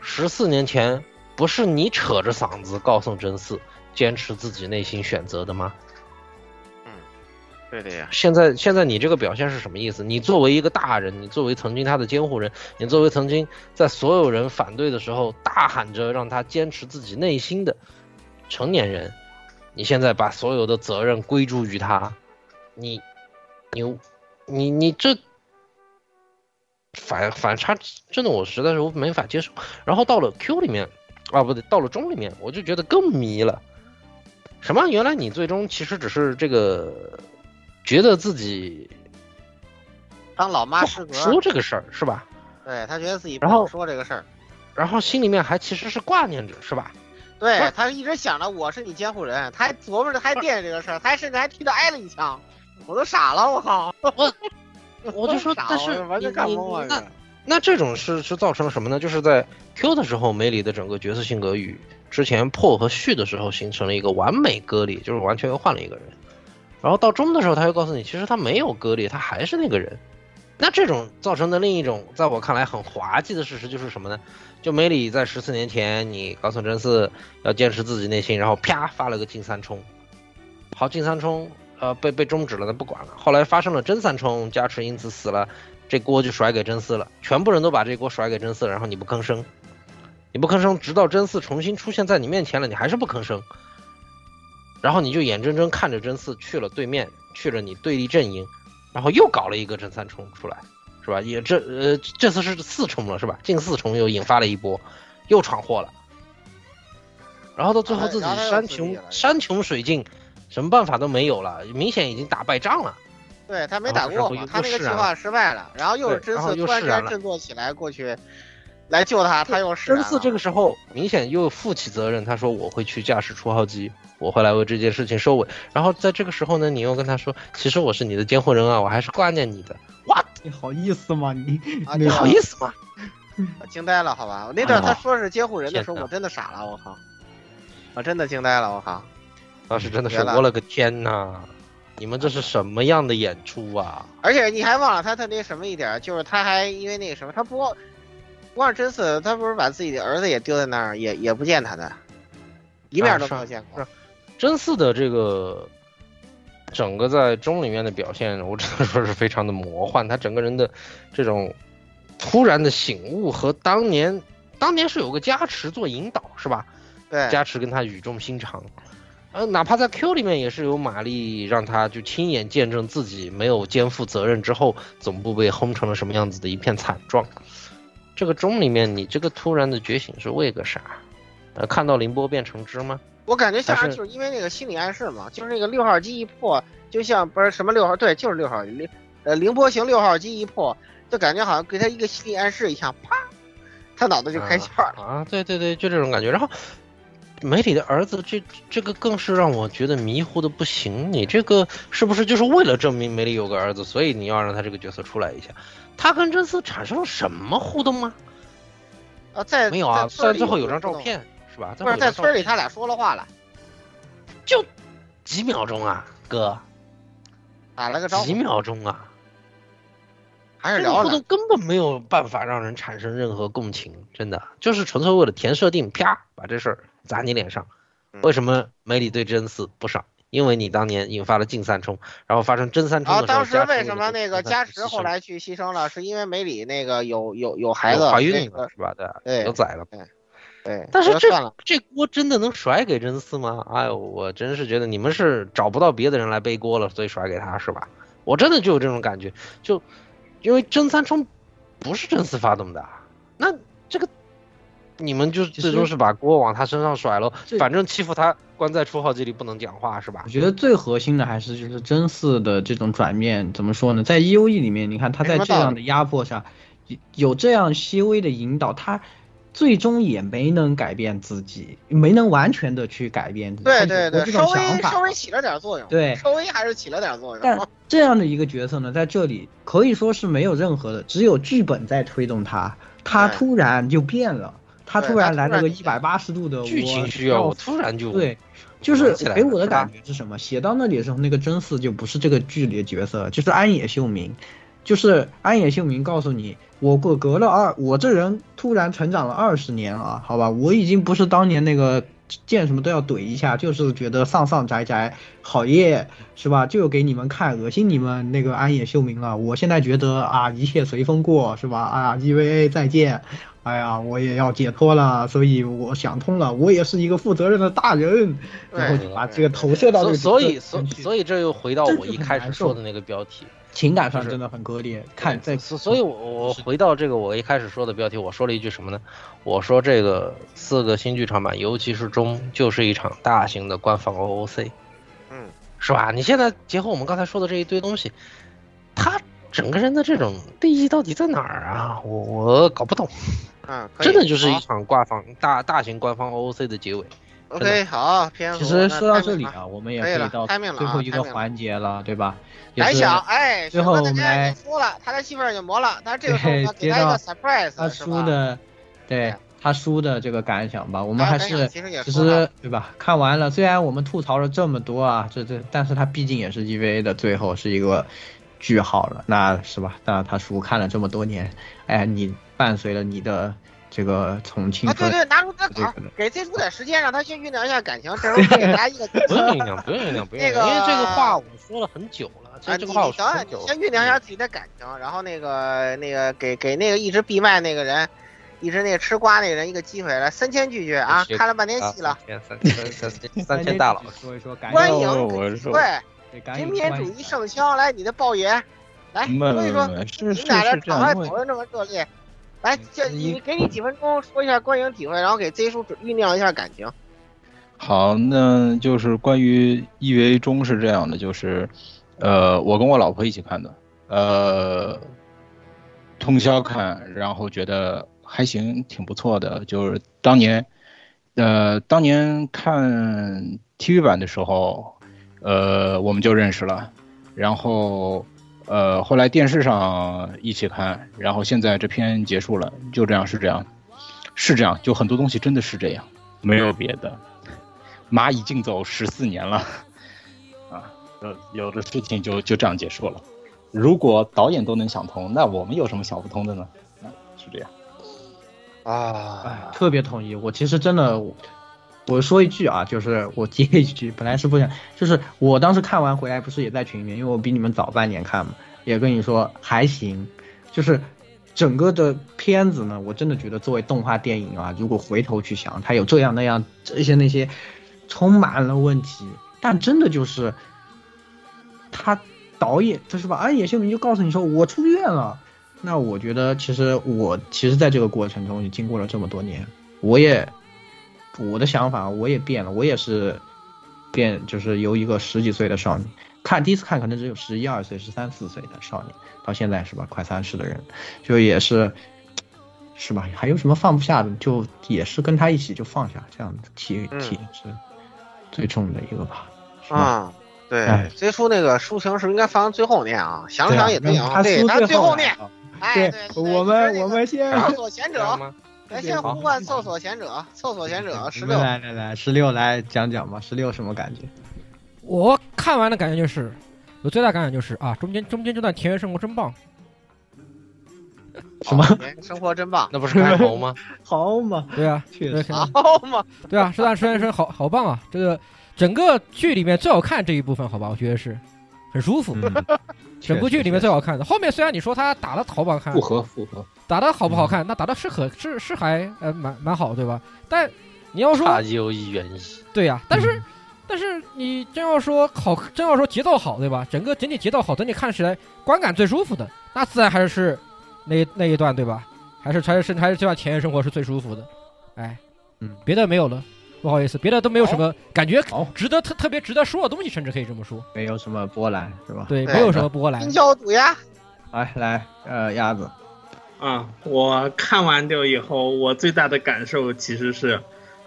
十四年前不是你扯着嗓子告诉真嗣坚持自己内心选择的吗？嗯对的呀。现在现在你这个表现是什么意思？你作为一个大人，你作为曾经他的监护人，你作为曾经在所有人反对的时候大喊着让他坚持自己内心的成年人，你现在把所有的责任归诸于他，你你你你这反反差真的我实在是我没法接受。然后到了 Q 里面啊，不对，到了中里面，我就觉得更迷了。什么？原来你最终其实只是这个觉得自己当老妈失格，说这个事儿是吧？对他觉得自己不好说这个事儿，然后心里面还其实是挂念着是吧？对他一直想着我是你监护人，他还琢磨着，还惦记这个事儿，他还甚至还替他挨了一枪，我都傻了，我靠！我 我就说，但是你。那那这种是是造成了什么呢？就是在 Q 的时候，梅里的整个角色性格与之前破和续的时候形成了一个完美割裂，就是完全又换了一个人。然后到中的时候，他又告诉你，其实他没有割裂，他还是那个人。那这种造成的另一种，在我看来很滑稽的事实就是什么呢？就梅里在十四年前，你告诉真嗣要坚持自己内心，然后啪发了个进三冲，好进三冲，呃被被终止了，那不管了。后来发生了真三冲，加持因此死了，这锅就甩给真四了，全部人都把这锅甩给真四了，然后你不吭声，你不吭声，直到真四重新出现在你面前了，你还是不吭声，然后你就眼睁睁看着真四去了对面，去了你对立阵营，然后又搞了一个真三冲出来。是吧？也这呃这次是四冲了是吧？近四冲又引发了一波，又闯祸了。然后到最后自己山穷山穷水尽，什么办法都没有了，明显已经打败仗了。对他没打过嘛，他那个计划失败了，然后又是真嗣突然间振作起来过去来救他，他又是。真嗣这个时候明显又负起责任，他说我会去驾驶初号机，我会来为这件事情收尾。然后在这个时候呢，你又跟他说，其实我是你的监护人啊，我还是挂念你的。哇，你好意思吗？你啊你你好意思吗？我惊呆了，好吧？我那段他说是监护人的时候，我真的傻了，我靠！我真的惊呆了，我靠！当时真的是我了个天呐！你们这是什么样的演出啊？而且你还忘了他特那什么一点，就是他还因为那个什么，他不光不光是真嗣，他不是把自己的儿子也丢在那儿，也也不见他的，一面都没有见过。真嗣的这个整个在中里面的表现，我只能说是非常的魔幻。他整个人的这种突然的醒悟和当年当年是有个加持做引导，是吧？对，加持跟他语重心长。呃，哪怕在 Q 里面也是有玛丽让他就亲眼见证自己没有肩负责任之后，总部被轰成了什么样子的一片惨状。这个钟里面，你这个突然的觉醒是为个啥？呃，看到凌波变成汁吗？我感觉像还是是就是因为那个心理暗示嘛，就是那个六号机一破，就像不是什么六号，对，就是六号零呃凌波型六号机一破，就感觉好像给他一个心理暗示一下，啪，他脑子就开窍了。啊！对对对，就这种感觉。然后梅里的儿子，这这个更是让我觉得迷糊的不行。你这个是不是就是为了证明梅里有个儿子，所以你要让他这个角色出来一下？他跟真嗣产生了什么互动吗？啊，在没有啊，虽然最后有张照片，是吧？不是在村里他俩说了话了，就几秒钟啊，哥，打了个招呼几，秒钟啊，还是聊互动。根本没有办法让人产生任何共情，真的就是纯粹为了填设定，啪把这事儿砸你脸上。嗯为什么梅里对真嗣不爽？因为你当年引发了禁三冲，然后发生真三冲的时候，加持当时为什么那个加持后来来去牺牲了？是因为梅里那个有有有孩子，怀孕那个了是吧？对，对有崽了。对，但是这这锅真的能甩给真嗣吗？哎呦，我真是觉得你们是找不到别的人来背锅了，所以甩给他是吧？我真的就有这种感觉，就因为真三冲不是真嗣发动的，那这个你们就最终是把锅往他身上甩了，反正欺负他关在初号机里不能讲话是吧我？觉得最核心的还是就是真嗣的这种转变，怎么说呢？在 E O E 里面，你看他在这样的压迫下，有有这样细微的引导，他最终也没能改变自己，没能完全的去改变自己。对对对，这稍微种想法稍微起了点作用，对稍微还是起了点作用。但这样的一个角色呢，在这里可以说是没有任何的，只有剧本在推动他，他突然就变了，他突然来了个一百八十度的剧情我需要，我突然就对，就是给我的感觉是什么？写到那里的时候，那个真嗣就不是这个剧里的角色，就是安野秀明，就是安野秀明告诉你，我过隔了二，我这人突然成长了二十年了，好吧，我已经不是当年那个见什么都要怼一下，就是觉得丧丧宅宅好耶，是吧？就给你们看，恶心你们那个安野秀明了。我现在觉得啊，一切随风过，是吧？啊，EVA 再见。哎呀，我也要解脱了，所以我想通了，我也是一个负责任的大人，然后就把这个投射到这个所所以所所以这又回到我一开始说的那个标题，情感上真的很割裂。看在所所以我，我回到这个我一开始说的标题，我说了一句什么呢？我说这个四个新剧场版，尤其是中，就是一场大型的官方 OOC，嗯，是吧？你现在结合我们刚才说的这一堆东西，他整个人的这种利益到底在哪儿啊？我我搞不懂，嗯，真的就是一场挂方大大型官方 OOC 的结尾。OK 好，其实说到这里啊，我们也可以到最后一个环节了，对吧？也是感想，哎，最后我们选择大家来已经说了，他的戏份已经磨了，但是这个时候给接到他一个 surprise，他？输的，对他输的这个感想吧，我们啊还是其实其实对吧？看完了，虽然我们吐槽了这么多啊，这这，但是他毕竟也是 EVA 的最后是一个句号了，那是吧？那他书看了这么多年，哎，你伴随了你的这个从青啊，对，对，拿出这稿这个，给这出点时间，让他先酝酿一下感情，这时候给大家一个不用酝酿，不用酝酿，不用酝那个，因为这个个话我说了很久了，这个话我你你等等，说了很久了。你先酝酿一下自己的感情，然后那个那个给给那个一直闭麦那个人，一直那个吃瓜那个人一个机会，来三千拒绝啊，看了半天戏了，三千三三三三千大佬，说一说感欢。迎给机会，对，赶平紧欢迎民主义圣枪，来你的爆言，来没说一说，是是你们俩这场外，讨论这么热烈，来，这你给你几分钟说一下观影体会，然后给 Z 叔酝酿一下感情。好，那就是关于 EVA 中是这样的，就是，呃，我跟我老婆一起看的，呃，通宵看，然后觉得还行，挺不错的。就是当年，呃，当年看 TV 版的时候，呃，我们就认识了，然后，呃，后来电视上一起看，然后现在这篇结束了，就这样，是这样，是这样，就很多东西真的是这样，没有别的。蚂蚁竞走十四年了，啊，有有的事情就就这样结束了。如果导演都能想通，那我们有什么想不通的呢？啊，是这样。啊，哎，特别同意。我其实真的，我说一句啊，就是我接一句，本来是不想，就是我当时看完回来，不是也在群里面，因为我比你们早半年看嘛，也跟你说还行，就是整个的片子呢，我真的觉得作为动画电影啊，如果回头去想，它有这样那样这些那些。充满了问题，但真的就是他导演，就是吧？安野秀明就告诉你说我出院了。那我觉得其实我其实在这个过程中也经过了这么多年，我也我的想法我也变了，我也是变，就是由一个十几岁的少年看第一次看可能只有十一二岁、十三四岁的少年，到现在是吧？快三十的人，就也是。是吧？还有什么放不下的？就也是跟他一起就放下，这样的体体是。最重的一个吧，嗯，对，最初那个抒情是应该放最后念啊，想想也对啊，对，他最后念，哎，对，我们我们先 来先呼唤厕所贤者，厕所贤者十六，来来来，十六来讲讲吧，十六什么感觉？我看完的感觉就是，我最大感觉就是啊，中间中间这段田园生活真棒。什么？生活真棒，那不是开头吗？好嘛，对啊，确实好嘛，对啊，这段田园生好好棒啊！这个整个剧里面最好看这一部分，好吧，我觉得是很舒服。嗯、整部剧里面最好看的，后面虽然你说他打的好不好看，复合复合，打的好不好看？那打的是很是是还呃蛮蛮好，对吧？但你要说差有一远一，对呀、啊，但是。但是你真要说好，真要说节奏好，对吧？整个整体节奏好，整体看起来观感最舒服的，那自然还是那那一段，对吧？还是还是还是这段田园生活是最舒服的，哎，嗯，别的没有了，不好意思，别的都没有什么感觉值得特特别值得说的东西，甚至可以这么说，没有什么波澜，是吧？对，没有什么波澜。冰窖毒鸦，来来，呃，鸭子，啊，我看完掉以后，我最大的感受其实是，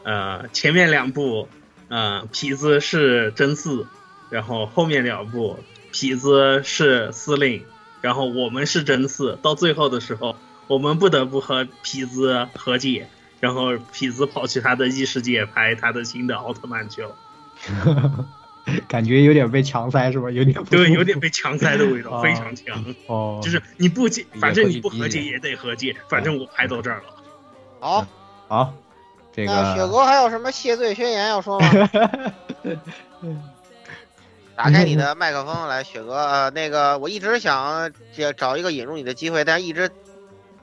呃，前面两部。呃，痞子是真四，然后后面两部痞子是司令，然后我们是真四。到最后的时候，我们不得不和痞子和解，然后痞子跑去他的异世界拍他的新的奥特曼去了。感觉有点被强塞是吧？有点对，有点被强塞的味道，哦、非常强。哦，就是你不解，反正你不和解也得和解，反正我拍到这儿了。好，好。这个那雪哥还有什么谢罪宣言要说吗？打开你的麦克风来，雪哥。呃，那个我一直想找一个引入你的机会，但是一直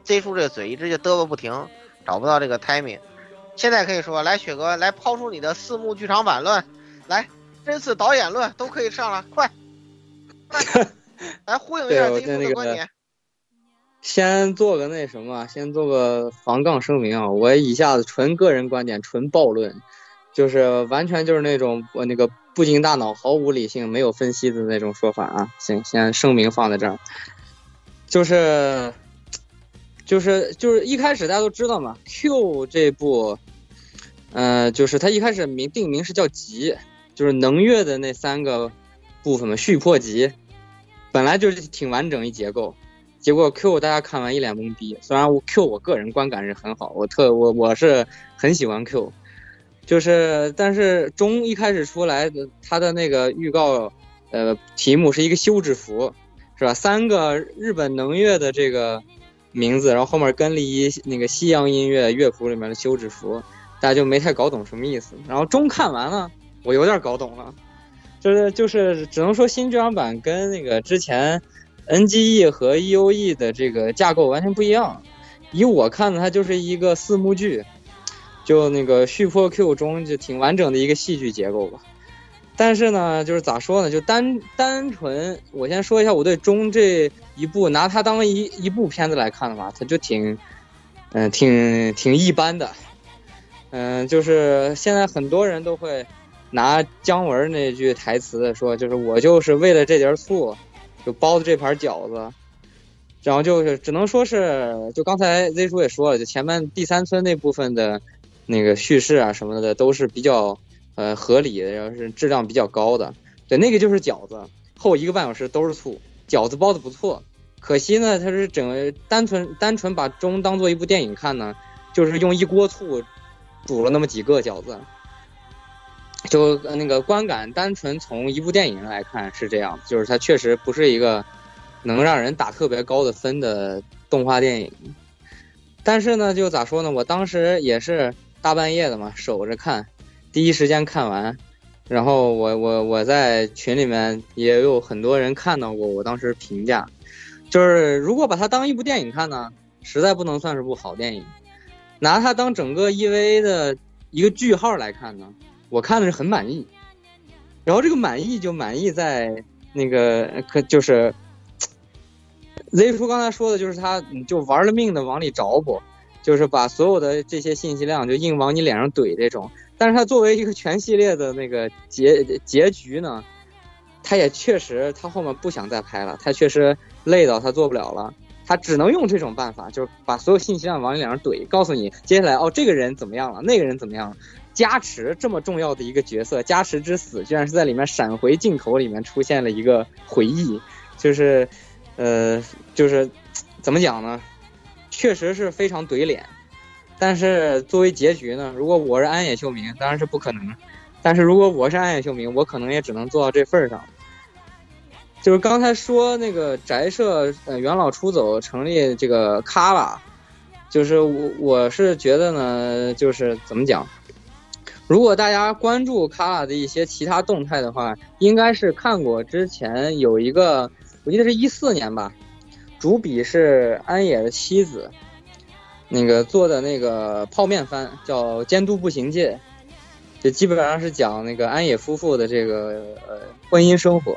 Z 住这个嘴，一直就嘚啵不停，找不到这个 timing。现在可以说，来，雪哥来抛出你的四幕剧场版论，来真次导演论都可以上了，快，快，来呼应一下这一部的观点。先做个那什么，先做个防杠声明啊！我一下子纯个人观点，纯暴论，就是完全就是那种我那个不经大脑、毫无理性、没有分析的那种说法啊！行，先声明放在这儿，就是就是就是一开始大家都知道嘛，Q 这部，呃，就是它一开始名定名是叫集，就是能月的那三个部分嘛，续破集，本来就是挺完整一结构。结果 Q 大家看完一脸懵逼，虽然我 Q 我个人观感是很好，我特我我是很喜欢 Q，就是但是中一开始出来的他的那个预告，呃题目是一个休止符，是吧？三个日本能乐的这个名字，然后后面跟了一那个西洋音乐乐谱里面的休止符，大家就没太搞懂什么意思。然后中看完了，我有点搞懂了，就是就是只能说新剧场版跟那个之前。NGE 和 EOE 的这个架构完全不一样，以我看呢，它就是一个四幕剧，就那个续破 Q 中就挺完整的一个戏剧结构吧。但是呢，就是咋说呢，就单单纯，我先说一下我对中这一部拿它当一一部片子来看的话，它就挺，嗯、挺挺一般的。嗯、就是现在很多人都会拿姜文那句台词说，就是我就是为了这点醋，就包的这盘饺子。然后就是只能说是，就刚才 Z 叔也说了，就前面第三村那部分的那个叙事啊什么的都是比较呃合理的，要是质量比较高的。对，那个就是饺子，后一个半小时都是醋，饺子包的不错。可惜呢，它是整个单纯单纯把钟当做一部电影看呢，就是用一锅醋煮了那么几个饺子，就那个观感单纯从一部电影来看是这样，就是它确实不是一个能让人打特别高的分的动画电影。但是呢，就咋说呢？我当时也是大半夜的嘛，守着看，第一时间看完。然后我我我在群里面也有很多人看到过我当时评价，就是如果把它当一部电影看呢，实在不能算是部好电影。拿它当整个 EVA 的一个句号来看呢，我看的是很满意。然后这个满意就满意在那个可就是，Z 叔刚才说的就是他就玩了命的往里找补，就是把所有的这些信息量就硬往你脸上怼这种。但是它作为一个全系列的那个结结局呢，他也确实他后面不想再拍了，他确实累到他做不了了。他只能用这种办法，就是把所有信息量往你脸上怼，告诉你接下来哦，这个人怎么样了，那个人怎么样了。加持这么重要的一个角色，加持之死居然是在里面闪回镜头里面出现了一个回忆，就是，呃，就是怎么讲呢？确实是非常怼脸。但是作为结局呢，如果我是安野秀明，当然是不可能。但是如果我是安野秀明，我可能也只能做到这份儿上。就是刚才说那个宅社呃元老出走成立这个卡拉，就是我我是觉得呢，就是怎么讲，如果大家关注卡拉的一些其他动态的话，应该是看过之前有一个，我记得是一四年吧，主笔是安野的妻子，那个做的那个泡面番叫《监督步行界》，就基本上是讲那个安野夫妇的这个呃婚姻生活。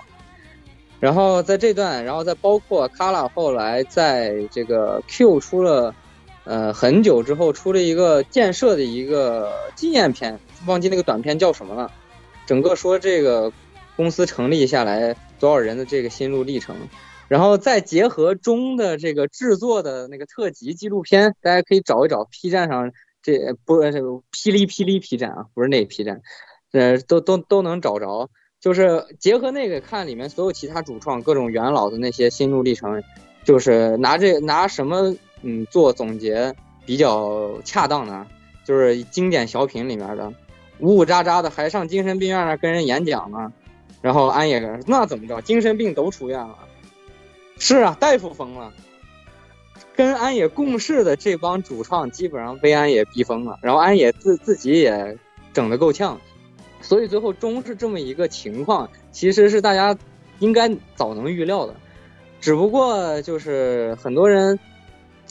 然后在这段，然后再包括卡拉后来在这个 Q 出了，呃很久之后出了一个建设的一个纪念片，忘记那个短片叫什么了。整个说这个公司成立下来多少人的这个心路历程，然后再结合中的这个制作的那个特辑纪录片，大家可以找一找 P 站上这不这个霹雳霹雳 P 站啊，不是那个 P 站，呃都都都能找着。就是结合那个看里面所有其他主创各种元老的那些心路历程，就是拿这拿什么嗯做总结比较恰当呢？就是经典小品里面的呜呜喳喳的还上精神病院那跟人演讲呢，然后安野那怎么着？精神病都出院了，是啊，大夫疯了。跟安野共事的这帮主创基本上被安野逼疯了，然后安野自自己也整得够呛。所以最后终是这么一个情况，其实是大家应该早能预料的，只不过就是很多人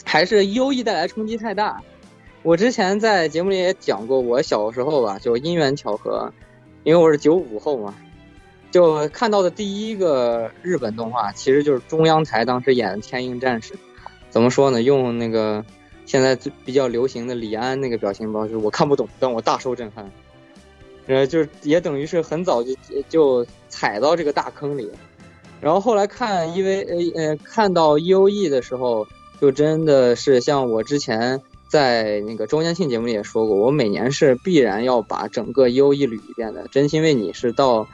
还是优异带来冲击太大。我之前在节目里也讲过，我小时候吧，就因缘巧合，因为我是九五后嘛，就看到的第一个日本动画，其实就是中央台当时演的《天鹰战士》。怎么说呢？用那个现在最比较流行的李安那个表情包，就是我看不懂，但我大受震撼。呃，就是也等于是很早就就踩到这个大坑里，然后后来看，因为呃呃看到 E O E 的时候，就真的是像我之前在那个周年庆节目里也说过，我每年是必然要把整个 E O E 捋一遍的。真心为你是到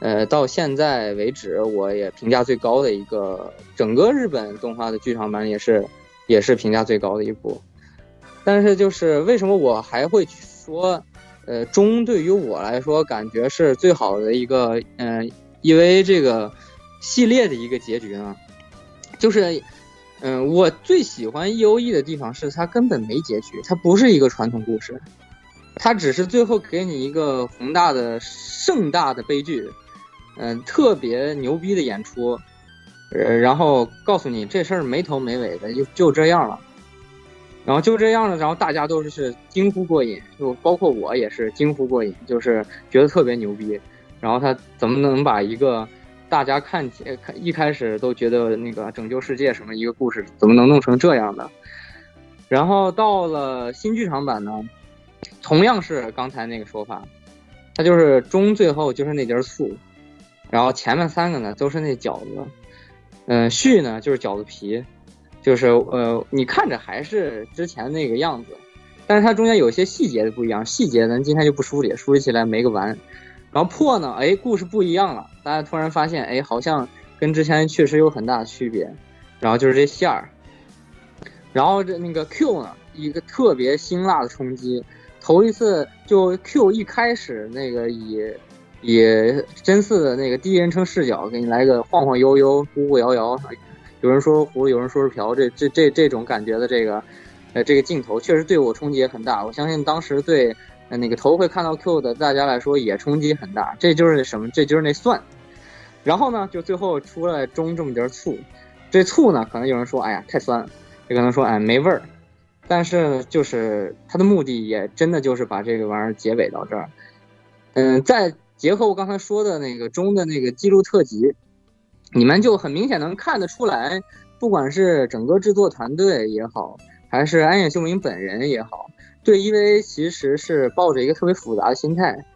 呃到现在为止，我也评价最高的一个，整个日本动画的剧场版也是也是评价最高的一部。但是就是为什么我还会说？呃，中对于我来说，感觉是最好的一个，嗯、呃，因为这个系列的一个结局呢，就是，嗯、我最喜欢 E O E 的地方是它根本没结局，它不是一个传统故事，它只是最后给你一个宏大的、盛大的悲剧，嗯、特别牛逼的演出，呃，然后告诉你这事儿没头没尾的，就就这样了。然后就这样了，然后大家都是是惊呼过瘾，就包括我也是惊呼过瘾，就是觉得特别牛逼。然后他怎么能把一个大家看起看一开始都觉得那个拯救世界什么一个故事，怎么能弄成这样的？然后到了新剧场版呢，同样是刚才那个说法，它就是中最后就是那节醋，然后前面三个呢都是那饺子，嗯、续呢就是饺子皮，就是呃你看着还是之前那个样子，但是它中间有些细节的不一样，细节咱今天就不梳理，梳理起来没个完。然后破呢，哎，故事不一样了，大家突然发现，哎，好像跟之前确实有很大的区别。然后就是这馅儿，然后这那个 Q 呢，一个特别辛辣的冲击。头一次就 Q 一开始那个以以真嗣的那个第一人称视角给你来个晃晃悠悠、忽忽摇摇，有人说葫芦，有人说是瓢，这这这这种感觉的这个呃这个镜头，确实对我冲击也很大。我相信当时对那个头回看到 Q 的大家来说也冲击很大。这就是什么？这就是那蒜。然后呢，就最后出来中这么点醋，这醋呢，可能有人说，哎呀太酸，也可能说哎没味儿。但是就是它的目的也真的就是把这个玩意儿结尾到这儿。嗯，在结合我刚才说的那个中的那个记录特辑，你们就很明显能看得出来，不管是整个制作团队也好，还是安野秀明本人也好，对 EVA 其实是抱着一个特别复杂的心态。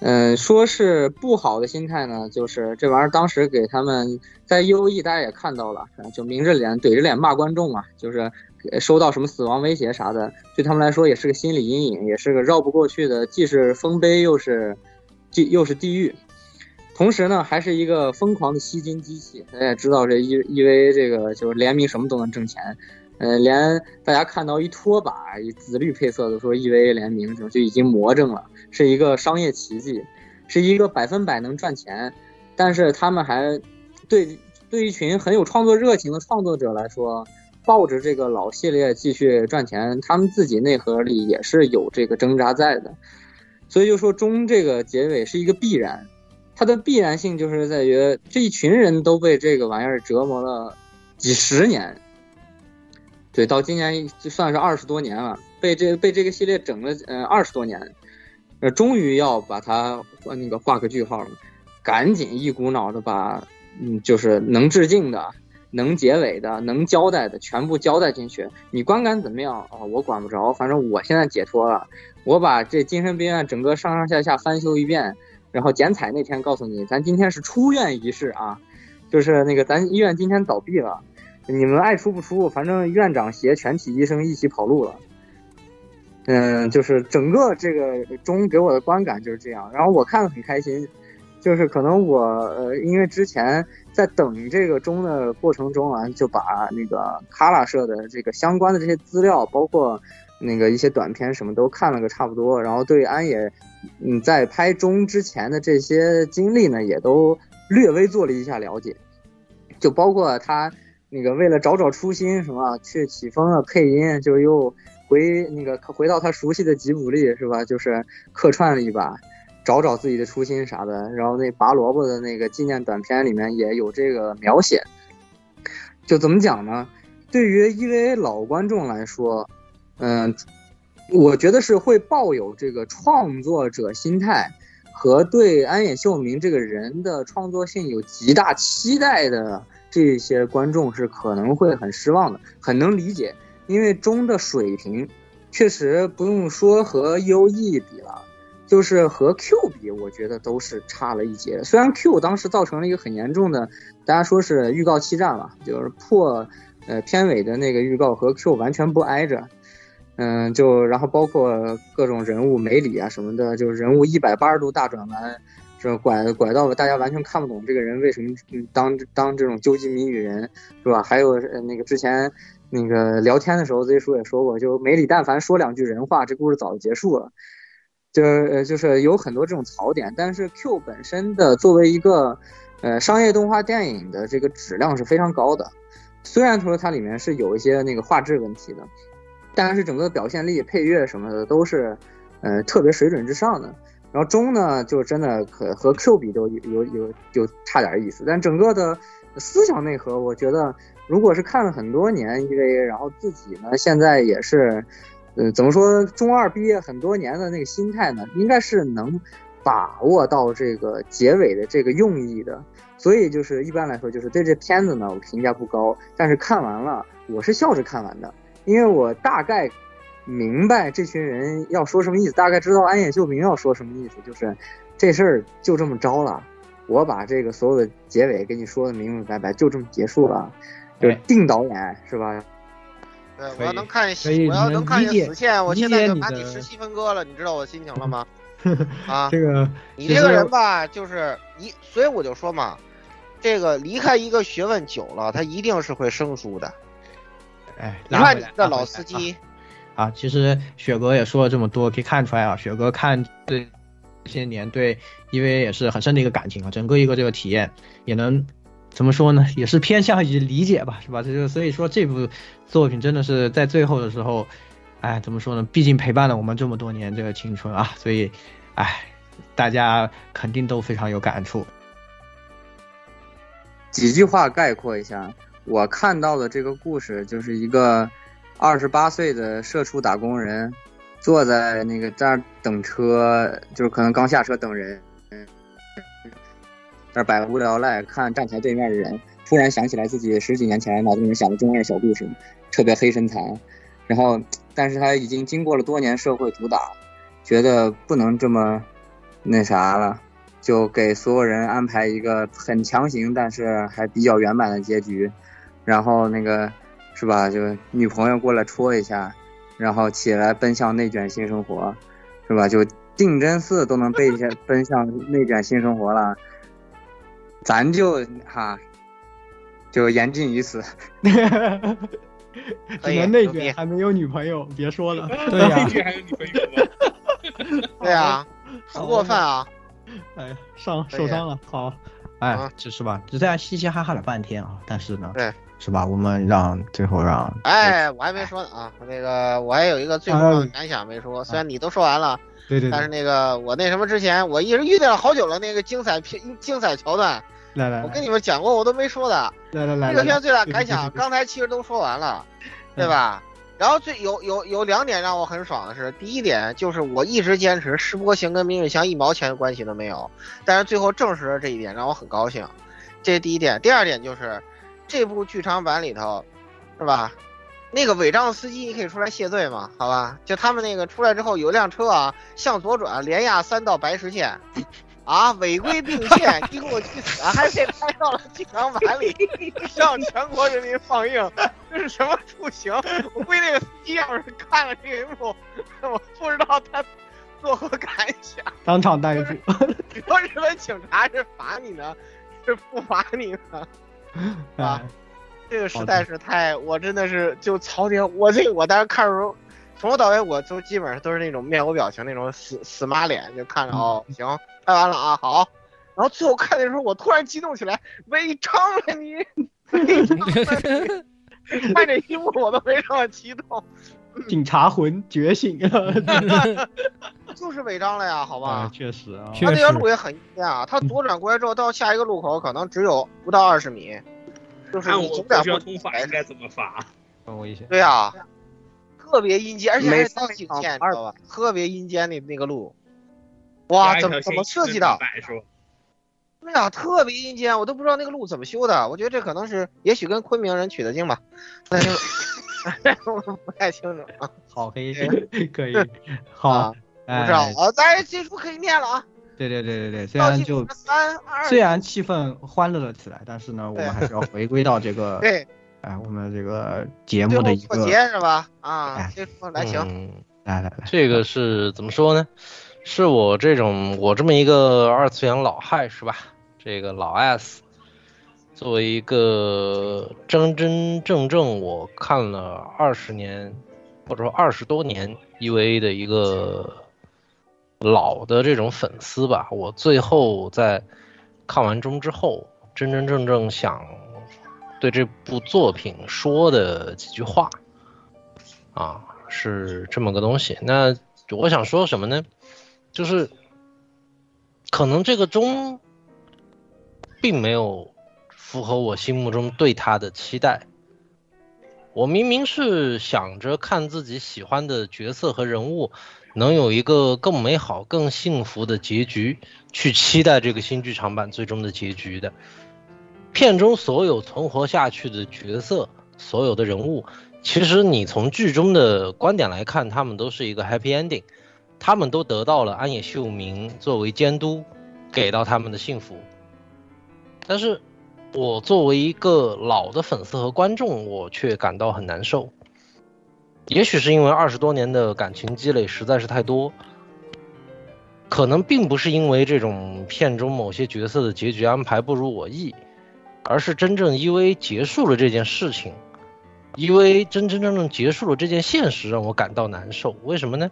嗯，说是不好的心态呢，就是这玩意儿当时给他们在 UOE 大家也看到了，就明着脸怼着脸骂观众嘛，就是收到什么死亡威胁啥的，对他们来说也是个心理阴影，也是个绕不过去的，既是丰碑又是，地又是地狱。同时呢，还是一个疯狂的吸金机器。大家也知道，这 E EVA 这个就是联名什么都能挣钱，呃，连大家看到一拖把以紫绿配色的说 EVA 联名就就已经魔怔了，是一个商业奇迹，是一个百分百能赚钱。但是他们还对对一群很有创作热情的创作者来说，抱着这个老系列继续赚钱，他们自己内核里也是有这个挣扎在的。所以就说中这个结尾是一个必然。它的必然性就是在于这一群人都被这个玩意儿折磨了几十年，对，到今年就算是二十多年了，被这被这个系列整了呃二十多年，呃，终于要把它那个画个句号了，赶紧一股脑的把嗯就是能致敬的、能结尾的、能交代的全部交代进去。你观感怎么样啊、我管不着，反正我现在解脱了，我把这精神病院整个上上下下翻修一遍。然后剪彩那天告诉你，咱今天是出院仪式啊，就是那个咱医院今天倒闭了，你们爱出不出，反正院长携全体医生一起跑路了。嗯，就是整个这个中给我的观感就是这样，然后我看的很开心，就是可能我呃，因为之前在等这个中的过程中啊，就把那个卡拉社的这个相关的这些资料，包括那个一些短片什么都看了个差不多，然后对安野。嗯，在拍中之前的这些经历呢，也都略微做了一下了解，就包括他那个为了找找初心，什么去起风了配音，就又回那个回到他熟悉的吉卜力是吧？就是客串了一把，找找自己的初心啥的。然后那拔萝卜的那个纪念短片里面也有这个描写。就怎么讲呢？对于 EVA 老观众来说，嗯。我觉得是会抱有这个创作者心态和对安野秀明这个人的创作性有极大期待的这些观众是可能会很失望的，很能理解，因为中的水平确实不用说和 EOE 比了，就是和 Q 比，我觉得都是差了一截。虽然 Q 当时造成了一个很严重的，大家说是预告欺诈嘛，就是破呃片尾的那个预告和 Q 完全不挨着。嗯，就然后包括各种人物梅里啊什么的，就是人物一百八十度大转弯，这拐拐到大家完全看不懂这个人为什么当当这种究极谜语人，是吧？还有那个之前那个聊天的时候，Z 叔也说过，就梅里但凡说两句人话，这故事早就结束了。就是呃就是有很多这种槽点，但是 Q 本身的作为一个呃商业动画电影的这个质量是非常高的，虽然说它里面是有一些那个画质问题的。但是整个表现力、配乐什么的都是，呃，特别水准之上的。然后中呢，就真的可和 Q 比都有有有就差点意思。但整个的思想内核，我觉得如果是看了很多年 EVA，然后自己呢现在也是，呃，怎么说中二毕业很多年的那个心态呢，应该是能把握到这个结尾的这个用意的。所以就是一般来说，就是对这片子呢，我评价不高。但是看完了，我是笑着看完的。因为我大概明白这群人要说什么意思，大概知道安野秀明要说什么意思，就是这事儿就这么着了。我把这个所有的结尾给你说的明明白白，就这么结束了，就是定导演是吧？对，我要能看，我要能看见死线，我现在就解你的把你十七分割了，你知道我心情了吗？啊，这个你这个人吧，就是一，所以我就说嘛，这个离开一个学问久了，他一定是会生疏的。哎，你看你的老司机，啊，其实雪哥也说了这么多，可以看出来啊，雪哥看这些年对 EVA 也是很深的一个感情啊，整个一个这个体验也能怎么说呢，也是偏向于理解吧，是吧？这就所以说这部作品真的是在最后的时候，哎，怎么说呢？毕竟陪伴了我们这么多年这个青春啊，所以，哎，大家肯定都非常有感触。几句话概括一下，我看到的这个故事就是一个二十八岁的社畜打工人，坐在那个这儿等车，就是可能刚下车等人，这百无聊赖看站台对面的人，突然想起来自己十几年前脑子里面想的中二小故事，特别黑身材，然后但是他已经经过了多年社会毒打，觉得不能这么那啥了。就给所有人安排一个很强行，但是还比较圆满的结局，然后那个是吧？就女朋友过来戳一下，然后起来奔向内卷新生活，是吧？就定真寺都能背下奔向内卷新生活了，咱就哈就言尽于此。可 以只能内卷，还没有女朋友，别说了。对呀内卷还有女朋友吗？对啊，很过分啊！哎呀，伤受伤了，好，哎，就是吧，就这样嘻嘻哈哈了半天啊，但是呢，对，是吧？我们让最后让哎，我还没说呢啊，那个我还有一个最重要的感想没说，虽然你都说完了，对对对，但是那个我那什么之前，我一直预定了好久了，那个精彩片精彩桥段，来来我跟你们讲过，我都没说的。来来来，这个片最大感想，刚才其实都说完了，对吧？然后最有有有两点让我很爽的是，第一点就是我一直坚持世波行跟明日香一毛钱关系都没有，但是最后证实了这一点，让我很高兴。这是第一点。第二点就是这部剧场版里头，是吧？那个违章司机你可以出来谢罪嘛？好吧？就他们那个出来之后，有一辆车啊向左转，连压三道白实线，啊，违规并线，一给我去死，还被拍到了剧场版里，向全国人民放映，这是什么出行？我估计那个司机要是看了这一幕，我不知道他作何感想。当场逮捕。你说日本警察是罚你呢，是不罚你呢？啊，这个实在是太，我真的是就槽点。我这个我当时看的时候，从头到尾我都基本上都是那种面无表情那种死死马脸，就看着哦行，拍完了啊好。然后最后看的时候，我突然激动起来，违章了你，违章了你！看这一幕我都没这么激动，警察魂觉醒了，就是违章了呀，好吧？啊，确实啊，他那条路也很阴间啊，他左转过来之后到下一个路口可能只有不到二十米，就是我你总得交通法应该怎么罚？很危险。对呀、特别阴间，而且还是没单行线，二知道吧？特别阴间的那个路，哇，怎么怎么设计的？对呀、特别阴间，我都不知道那个路怎么修的。我觉得这可能是，也许跟昆明人取的经吧，不太清楚，我不太清楚啊。好可以，可以，好啊，不知道哎啊，咱这书可以念了啊。对对对对对，虽然就三二，虽然气氛欢乐了起来，但是呢，我们还是要回归到这个，对，哎，我们这个节目的一个，破节是吧？啊来行。嗯来来来，这个是怎么说呢？是我这种我这么一个二次元老害是吧？这个老 S，作为一个真真正正我看了二十年或者说二十多年 EVA 的一个老的这种粉丝吧，我最后在看完中之后，真真正正想对这部作品说的几句话啊，是这么个东西。那我想说什么呢？就是可能这个钟并没有符合我心目中对他的期待。我明明是想着看自己喜欢的角色和人物能有一个更美好、更幸福的结局，去期待这个新剧场版最终的结局的。片中所有存活下去的角色，所有的人物，其实你从剧中的观点来看，他们都是一个 happy ending，他们都得到了安野秀明作为监督给到他们的幸福。但是，我作为一个老的粉丝和观众，我却感到很难受。也许是因为二十多年的感情积累实在是太多，可能并不是因为这种片中某些角色的结局安排不如我意，而是真正 EV 结束了这件事情，EV 真真正正结束了这件现实让我感到难受。为什么呢？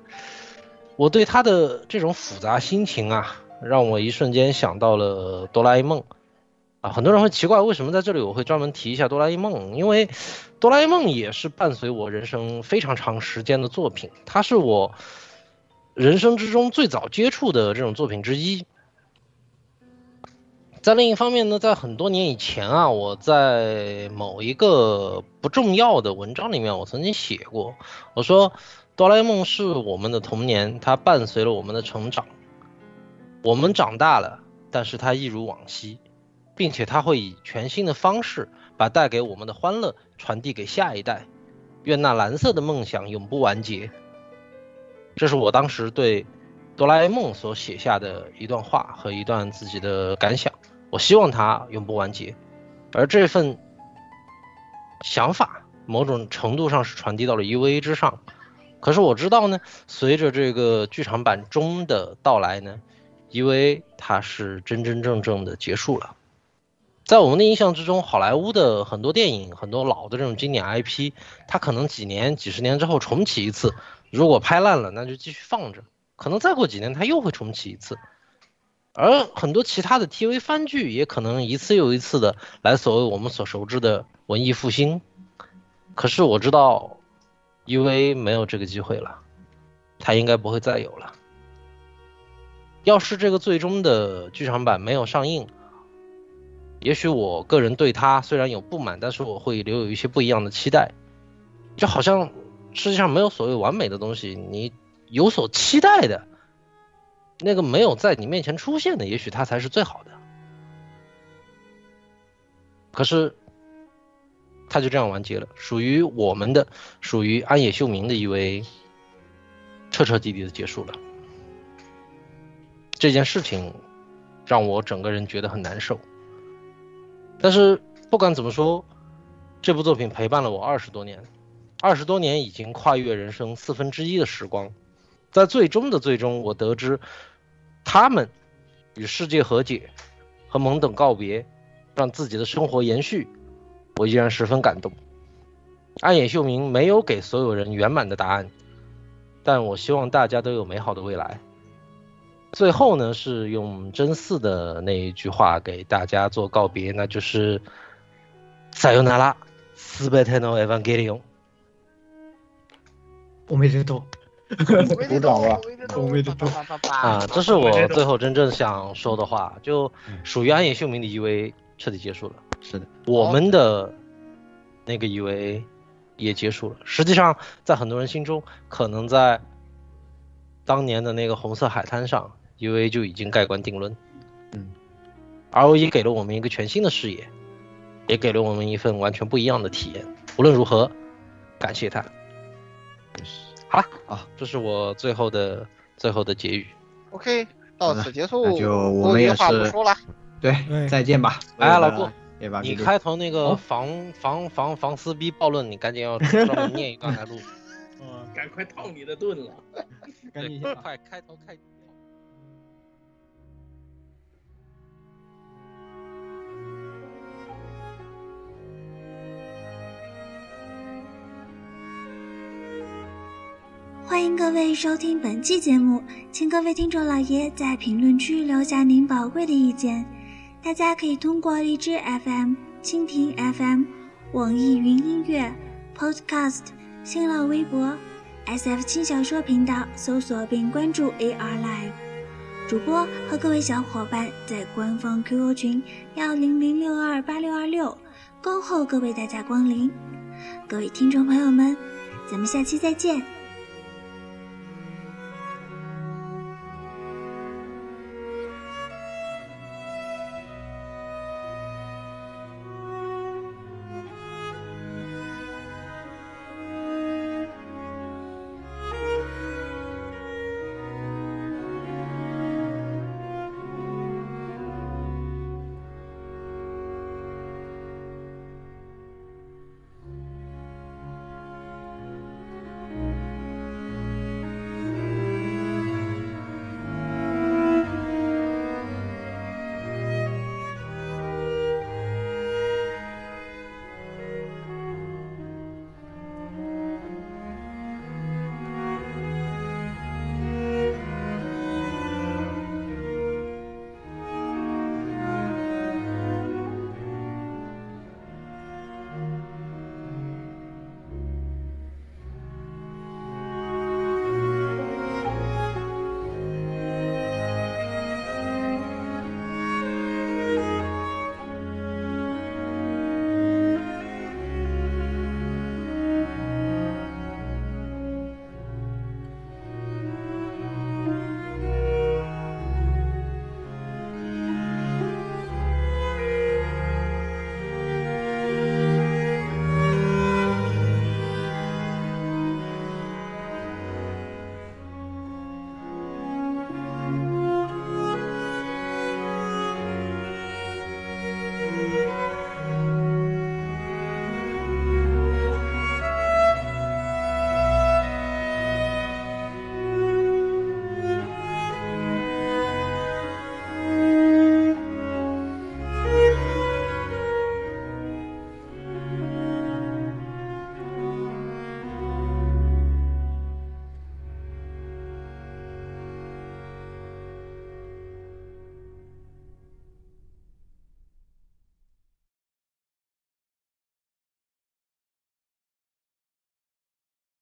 我对他的这种复杂心情啊，让我一瞬间想到了哆啦 A 梦。啊，很多人会奇怪为什么在这里我会专门提一下哆啦 A 梦，因为哆啦 A 梦也是伴随我人生非常长时间的作品，它是我人生之中最早接触的这种作品之一。在另一方面呢，在很多年以前啊，我在某一个不重要的文章里面，我曾经写过，我说哆啦 A 梦是我们的童年，它伴随了我们的成长，我们长大了，但是它一如往昔。并且它会以全新的方式把带给我们的欢乐传递给下一代。愿那蓝色的梦想永不完结。这是我当时对哆啦 A 梦所写下的一段话和一段自己的感想。我希望它永不完结。而这份想法，某种程度上是传递到了 EVA 之上。可是我知道呢，随着这个剧场版中的到来呢因为它是真真正正的结束了。在我们的印象之中，好莱坞的很多电影，很多老的这种经典 IP，它可能几年、几十年之后重启一次，如果拍烂了，那就继续放着，可能再过几年它又会重启一次。而很多其他的 TV 番剧也可能一次又一次的来所谓我们所熟知的文艺复兴。可是我知道，UV 没有这个机会了，它应该不会再有了。要是这个最终的剧场版没有上映，也许我个人对他虽然有不满，但是我会留有一些不一样的期待，就好像世界上没有所谓完美的东西，你有所期待的，那个没有在你面前出现的，也许它才是最好的。可是，他就这样完结了，属于我们的，属于安野秀明的一位，彻彻底底的结束了。这件事情让我整个人觉得很难受。但是不管怎么说，这部作品陪伴了我二十多年，二十多年已经跨越人生四分之一的时光，在最终的最终，我得知他们与世界和解，和萌等告别，让自己的生活延续，我依然十分感动。暗野秀明没有给所有人圆满的答案，但我希望大家都有美好的未来。最后呢，是用真嗣的那一句话给大家做告别，那就是“さよなら、すべてのエヴァンゲリオン”。我没得多，鼓掌吧！我没得多啊！这是我最后真正想说的话，就属于安野秀明的 EV 彻底结束了。 是的，我们的那个以为也结束了。实际上，在很多人心中，可能在当年的那个红色海滩上。U A 就已经盖棺定论，嗯，R O E 给了我们一个全新的视野，也给了我们一份完全不一样的体验。无论如何，感谢他。好了啊，这是我最后的最后的结语。OK，到此结束，那就我们也话不是说了。对，再见吧。哎，老顾，对吧？你开头那个防防防防撕逼暴论，你赶紧要专门 念一段来录。嗯，赶快套你的盾了。赶紧快开头开。欢迎各位收听本期节目，请各位听众老爷在评论区留下您宝贵的意见。大家可以通过荔枝 FM、蜻蜓 FM、网易云音乐、Podcast、新浪微博、SF 轻小说频道搜索并关注 AR Live。主播和各位小伙伴在官方 QQ 群幺零零六二八六二六，恭候各位大驾光临。各位听众朋友们，咱们下期再见。